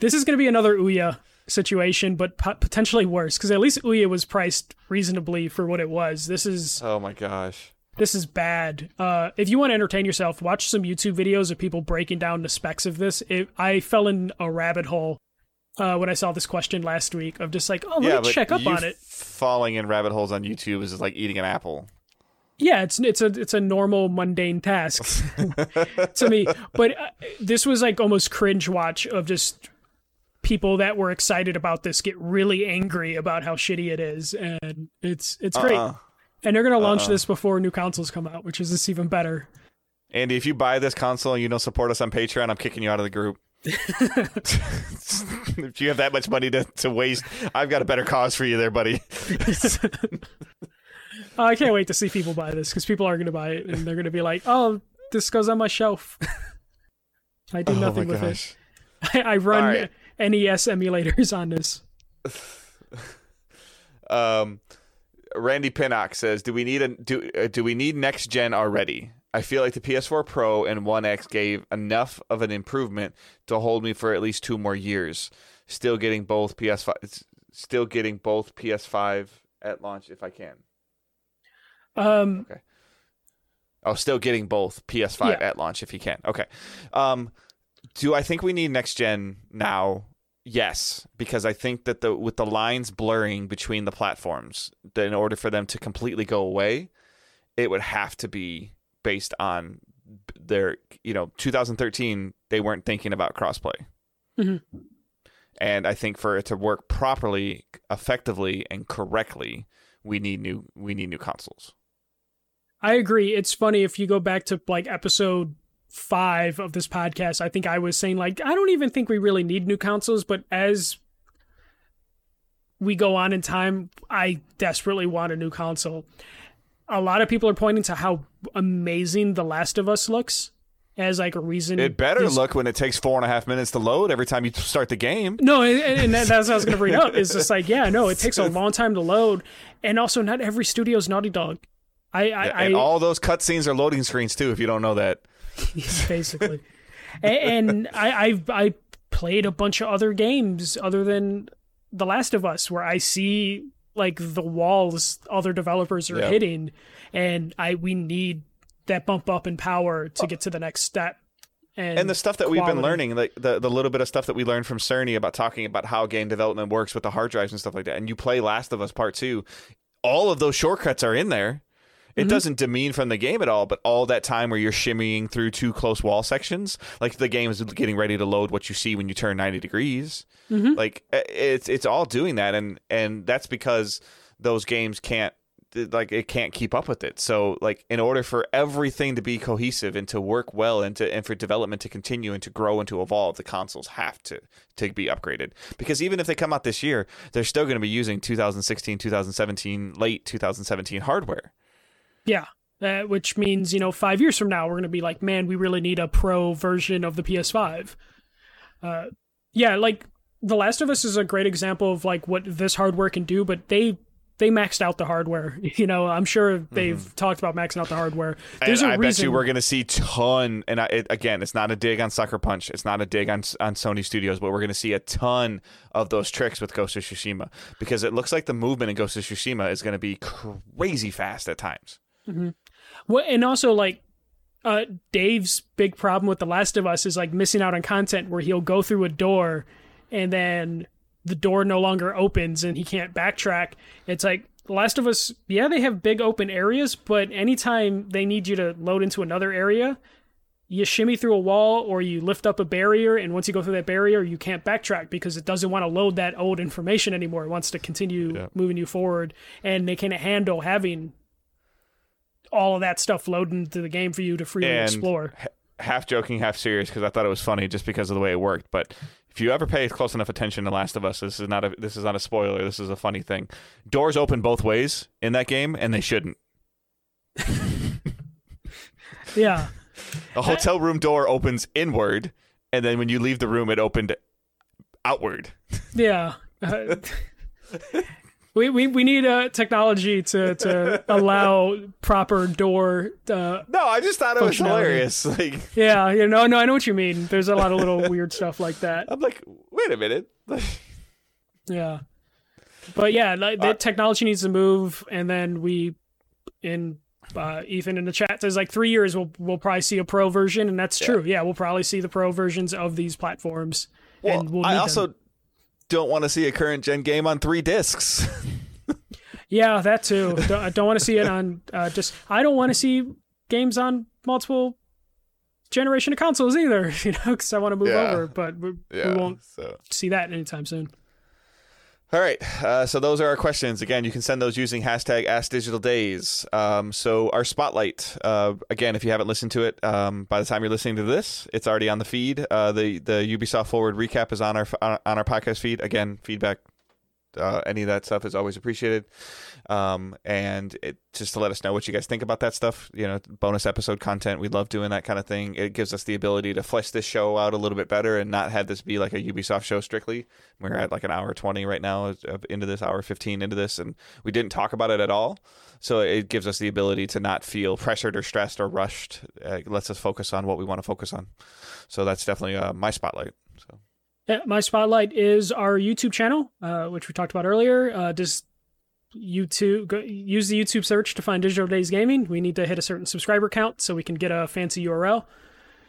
[SPEAKER 2] this is going to be another Ouya situation, but po- potentially worse because at least Ouya was priced reasonably for what it was. This is
[SPEAKER 1] Oh my gosh.
[SPEAKER 2] this is bad. Uh, if you want to entertain yourself, watch some YouTube videos of people breaking down the specs of this. It, I fell in a rabbit hole uh, when I saw this question last week of just like, oh, let
[SPEAKER 1] yeah,
[SPEAKER 2] me check up on it.
[SPEAKER 1] Falling in rabbit holes on YouTube is like eating an apple.
[SPEAKER 2] Yeah, it's it's a it's a normal mundane task to me. But uh, this was like almost cringe watch of just people that were excited about this get really angry about how shitty it is, and it's it's great.
[SPEAKER 1] Uh-uh.
[SPEAKER 2] And they're gonna launch uh-uh. this before new consoles come out, which is just even better.
[SPEAKER 1] Andy, if you buy this console and you don't support us on Patreon, I'm kicking you out of the group. if you have that much money to, to waste, I've got a better cause for you there, buddy.
[SPEAKER 2] I can't wait to see people buy this because people are gonna buy it and they're gonna be like, "Oh, this goes on my shelf." I do oh nothing with it. I, I run
[SPEAKER 1] right.
[SPEAKER 2] NES emulators on this.
[SPEAKER 1] Um, Randy Pinnock says, "Do we need a do uh, do we need next gen already? I feel like the PS4 Pro and One X gave enough of an improvement to hold me for at least two more years. Still getting both PS5, s- still getting both PS5 at launch if I can.
[SPEAKER 2] Um, Okay.
[SPEAKER 1] Oh, still getting both PS5
[SPEAKER 2] Yeah.
[SPEAKER 1] at launch if you can. Okay. Um, do I think we need next gen now? Yes, because I think that the with the lines blurring between the platforms, that in order for them to completely go away, it would have to be based on their you know 2013 they weren't thinking about crossplay.
[SPEAKER 2] Mhm.
[SPEAKER 1] And I think for it to work properly, effectively, and correctly, we need new we need new consoles.
[SPEAKER 2] I agree. It's funny if you go back to like episode five of this podcast. I think I was saying like I don't even think we really need new consoles, but as we go on in time, I desperately want a new console. A lot of people are pointing to how amazing The Last of Us looks as like a reason.
[SPEAKER 1] It better
[SPEAKER 2] these-
[SPEAKER 1] look when it takes four and a half minutes to load every time you start the game.
[SPEAKER 2] No, and, and that- that's what I was going to bring up. Is just like, yeah, no, it takes a long time to load, and also not every studio is Naughty Dog. I, I, I
[SPEAKER 1] and all those cutscenes are loading screens too. If you don't know that,
[SPEAKER 2] basically. and, and I, I've I played a bunch of other games other than The Last of Us, where I see like the walls other developers are
[SPEAKER 1] Yeah.
[SPEAKER 2] hitting, and I we need that bump up in power to get to the next step. And,
[SPEAKER 1] and the stuff that we've been learning, like the the little bit of stuff that we learned from Cerny about talking about how game development works with the hard drives and stuff like that. And you play Last of Us Part Two, all of those shortcuts are in there. It
[SPEAKER 2] Mm-hmm.
[SPEAKER 1] doesn't demean from the game at all, but all that time where you're shimmying through two close wall sections, like the game is getting ready to load what you see when you turn 90 degrees.
[SPEAKER 2] Mm-hmm.
[SPEAKER 1] Like it's it's all doing that, and and that's because those games can't like it can't keep up with it. So like in order for everything to be cohesive and to work well and to and for development to continue and to grow and to evolve, the consoles have to to be upgraded. Because even if they come out this year, they're still going to be using 2016, 2017, late 2017 hardware.
[SPEAKER 2] Yeah. Uh, which means, you know, five years from now, we're going to be like, man, we really need a pro version of the PS5. Uh, yeah, like The Last of Us is a great example of like what this hardware can do, but they they maxed out the hardware. You know, I'm sure they've talked about maxing out the hardware. There's
[SPEAKER 1] and
[SPEAKER 2] a
[SPEAKER 1] I
[SPEAKER 2] reason.
[SPEAKER 1] bet you we're going to see ton. And I, it, again, it's not a dig on Sucker Punch. It's not a dig on on Sony Studios, but we're going to see a ton of those tricks with Ghost of Tsushima because it looks like the movement in Ghost of Tsushima is going to be crazy fast at times.
[SPEAKER 2] Well, and also like uh, Dave's big problem with The Last of Us is like missing out on content where he'll go through a door and then the door no longer opens and he can't backtrack. It's like The Last of Us, yeah, they have big open areas, but anytime they need you to load into another area, you shimmy through a wall or you lift up a barrier and once you go through that barrier you can't backtrack because it doesn't want to load that old information anymore it wants to continue
[SPEAKER 1] Yeah.
[SPEAKER 2] moving you forward and they can't handle having all of that stuff load into the game for you to freely
[SPEAKER 1] And-
[SPEAKER 2] explore
[SPEAKER 1] half joking, half serious because I thought it was funny just because of the way it worked. But if you ever pay close enough attention to Last of Us, this is not a this is not a spoiler. This is a funny thing. Doors open both ways in that game, and they shouldn't.
[SPEAKER 2] yeah
[SPEAKER 1] A hotel room door opens inward, and then when you leave the room, it opened outward.
[SPEAKER 2] yeah Uh, we, we we need uh, technology to, to allow proper door uh,
[SPEAKER 1] No, I just thought it was hilarious. Like
[SPEAKER 2] yeah you know no i know what you mean there's a lot of little weird stuff like that
[SPEAKER 1] I'm like, wait a minute.
[SPEAKER 2] Yeah. But yeah, like, the technology needs to move, and then we, in uh, Ethan in the chat says like three years we'll we'll probably see a pro version, and that's true. Yeah, we'll probably see the pro versions of these platforms,
[SPEAKER 1] Well,
[SPEAKER 2] and we'll
[SPEAKER 1] I also
[SPEAKER 2] them.
[SPEAKER 1] Don't want to see a current gen game on three discs.
[SPEAKER 2] yeah that too. don't, I don't want to see it on uh, just. I don't want to see games on multiple generation of consoles either. You know, because I want to move
[SPEAKER 1] Yeah.
[SPEAKER 2] over, but we, we won't
[SPEAKER 1] So
[SPEAKER 2] see that anytime soon.
[SPEAKER 1] All right, uh, so those are our questions. Again, you can send those using hashtag AskDigitalDays. Um, so our spotlight, uh, again, if you haven't listened to it, um, by the time you're listening to this, it's already on the feed. Uh, the the Ubisoft Forward recap is on our on our podcast feed. Again, feedback, uh, any of that stuff is always appreciated. Um, and it just to let us know what you guys think about that stuff. You know, bonus episode content. We love doing that kind of thing. It gives us the ability to flesh this show out a little bit better and not have this be like a Ubisoft show strictly. We're at like an hour 20 right now into this, hour 15 into this, and we didn't talk about it at all. So it gives us the ability to not feel pressured or stressed or rushed. It lets us focus on what we want to focus on. So that's definitely uh, my spotlight.
[SPEAKER 2] Yeah, my spotlight is our YouTube channel, uh, which we talked about earlier. Uh, just YouTube, go, use the YouTube search to find Digital Days Gaming. We need to hit a certain subscriber count so we can get a fancy URL.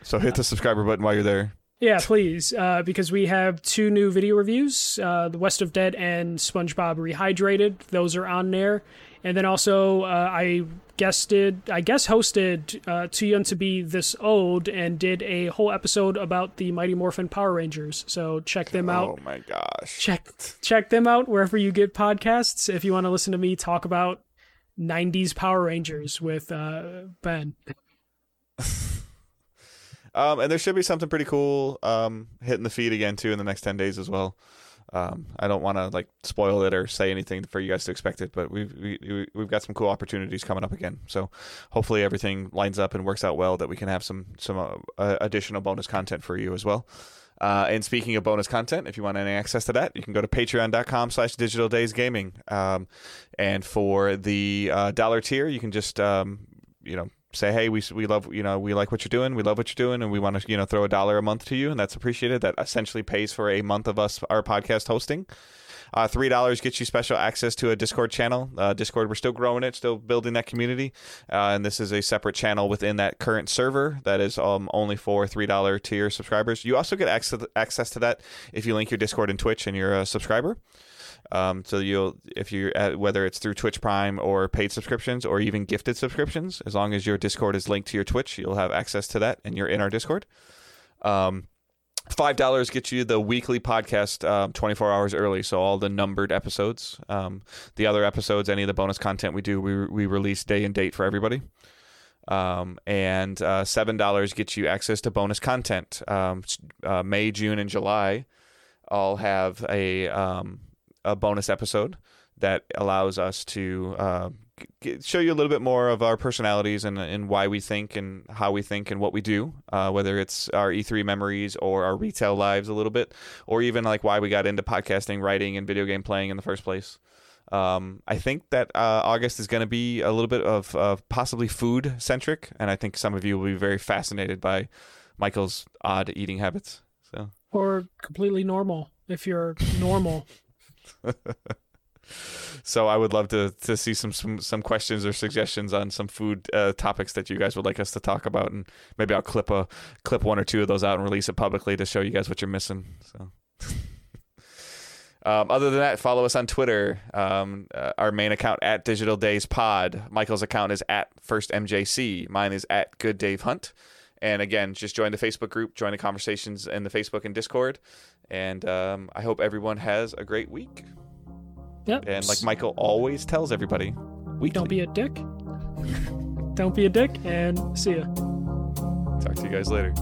[SPEAKER 1] so hit the subscriber button while you're there.
[SPEAKER 2] Yeah, please, uh, because we have two new video reviews: uh, The West of Dead and SpongeBob Rehydrated. Those are on there, and then also uh, I guested, I guest hosted uh, Too Young to Be This Old, and did a whole episode about the Mighty Morphin Power Rangers. So check them out.
[SPEAKER 1] Oh my gosh.
[SPEAKER 2] check check them out wherever you get podcasts if you want to listen to me talk about 90s power rangers with uh, ben
[SPEAKER 1] Um, and there should be something pretty cool um, hitting the feed again too in the next ten days as well. Um, I don't want to like spoil it or say anything for you guys to expect it, but we've we, we- we've got some cool opportunities coming up again. So hopefully everything lines up and works out well that we can have some some uh, uh, additional bonus content for you as well. Uh, and speaking of bonus content, if you want any access to that, you can go to patreon.com slash digital days gaming. Um, and for the uh, dollar tier, you can just, um, you know, say, hey, we, we love, you know, we like what you're doing. We love what you're doing. And we want to, you know, throw a dollar a month to you. And that's appreciated. That essentially pays for a month of us, our podcast hosting. Uh, Three dollars gets you special access to a Discord channel. Uh, Discord, we're still growing it, still building that community, uh, and this is a separate channel within that current server that is um, only for three dollar tier subscribers. You also get access access to that if you link your Discord and Twitch and you're a subscriber. Um, so you'll if you're at, whether it's through Twitch Prime or paid subscriptions or even gifted subscriptions, as long as your Discord is linked to your Twitch, you'll have access to that, and you're in our Discord. Um, Five dollars gets you the weekly podcast um, 24 hours early, so all the numbered episodes. Um, the other episodes, any of the bonus content we do, we we release day and date for everybody. Um, and uh, seven dollars gets you access to bonus content. Um, uh, May, June, and July all have a um, a bonus episode that allows us to uh, g- show you a little bit more of our personalities and, and why we think and how we think and what we do, uh, whether it's our E3 memories or our retail lives a little bit, or even like why we got into podcasting, writing, and video game playing in the first place. Um, I think that uh, August is going to be a little bit of, of possibly food centric, and I think some of you will be very fascinated by Michael's odd eating habits. So.
[SPEAKER 2] or completely normal if you're normal
[SPEAKER 1] So I would love to to see some some, some questions or suggestions on some food uh, topics that you guys would like us to talk about, and maybe I'll clip a clip one or two of those out and release it publicly to show you guys what you're missing. So. Um, other than that, follow us on Twitter. Um, uh, our main account at Digital Days Pod. Michael's account is at First MJC. Mine is at Good Dave Hunt. And again, just join the Facebook group, join the conversations in the Facebook and Discord. And um, I hope everyone has a great week.
[SPEAKER 2] Yep.
[SPEAKER 1] And like Michael always tells everybody, weekly.
[SPEAKER 2] Don't be a dick. Don't be a dick, and see ya.
[SPEAKER 1] Talk to you guys later.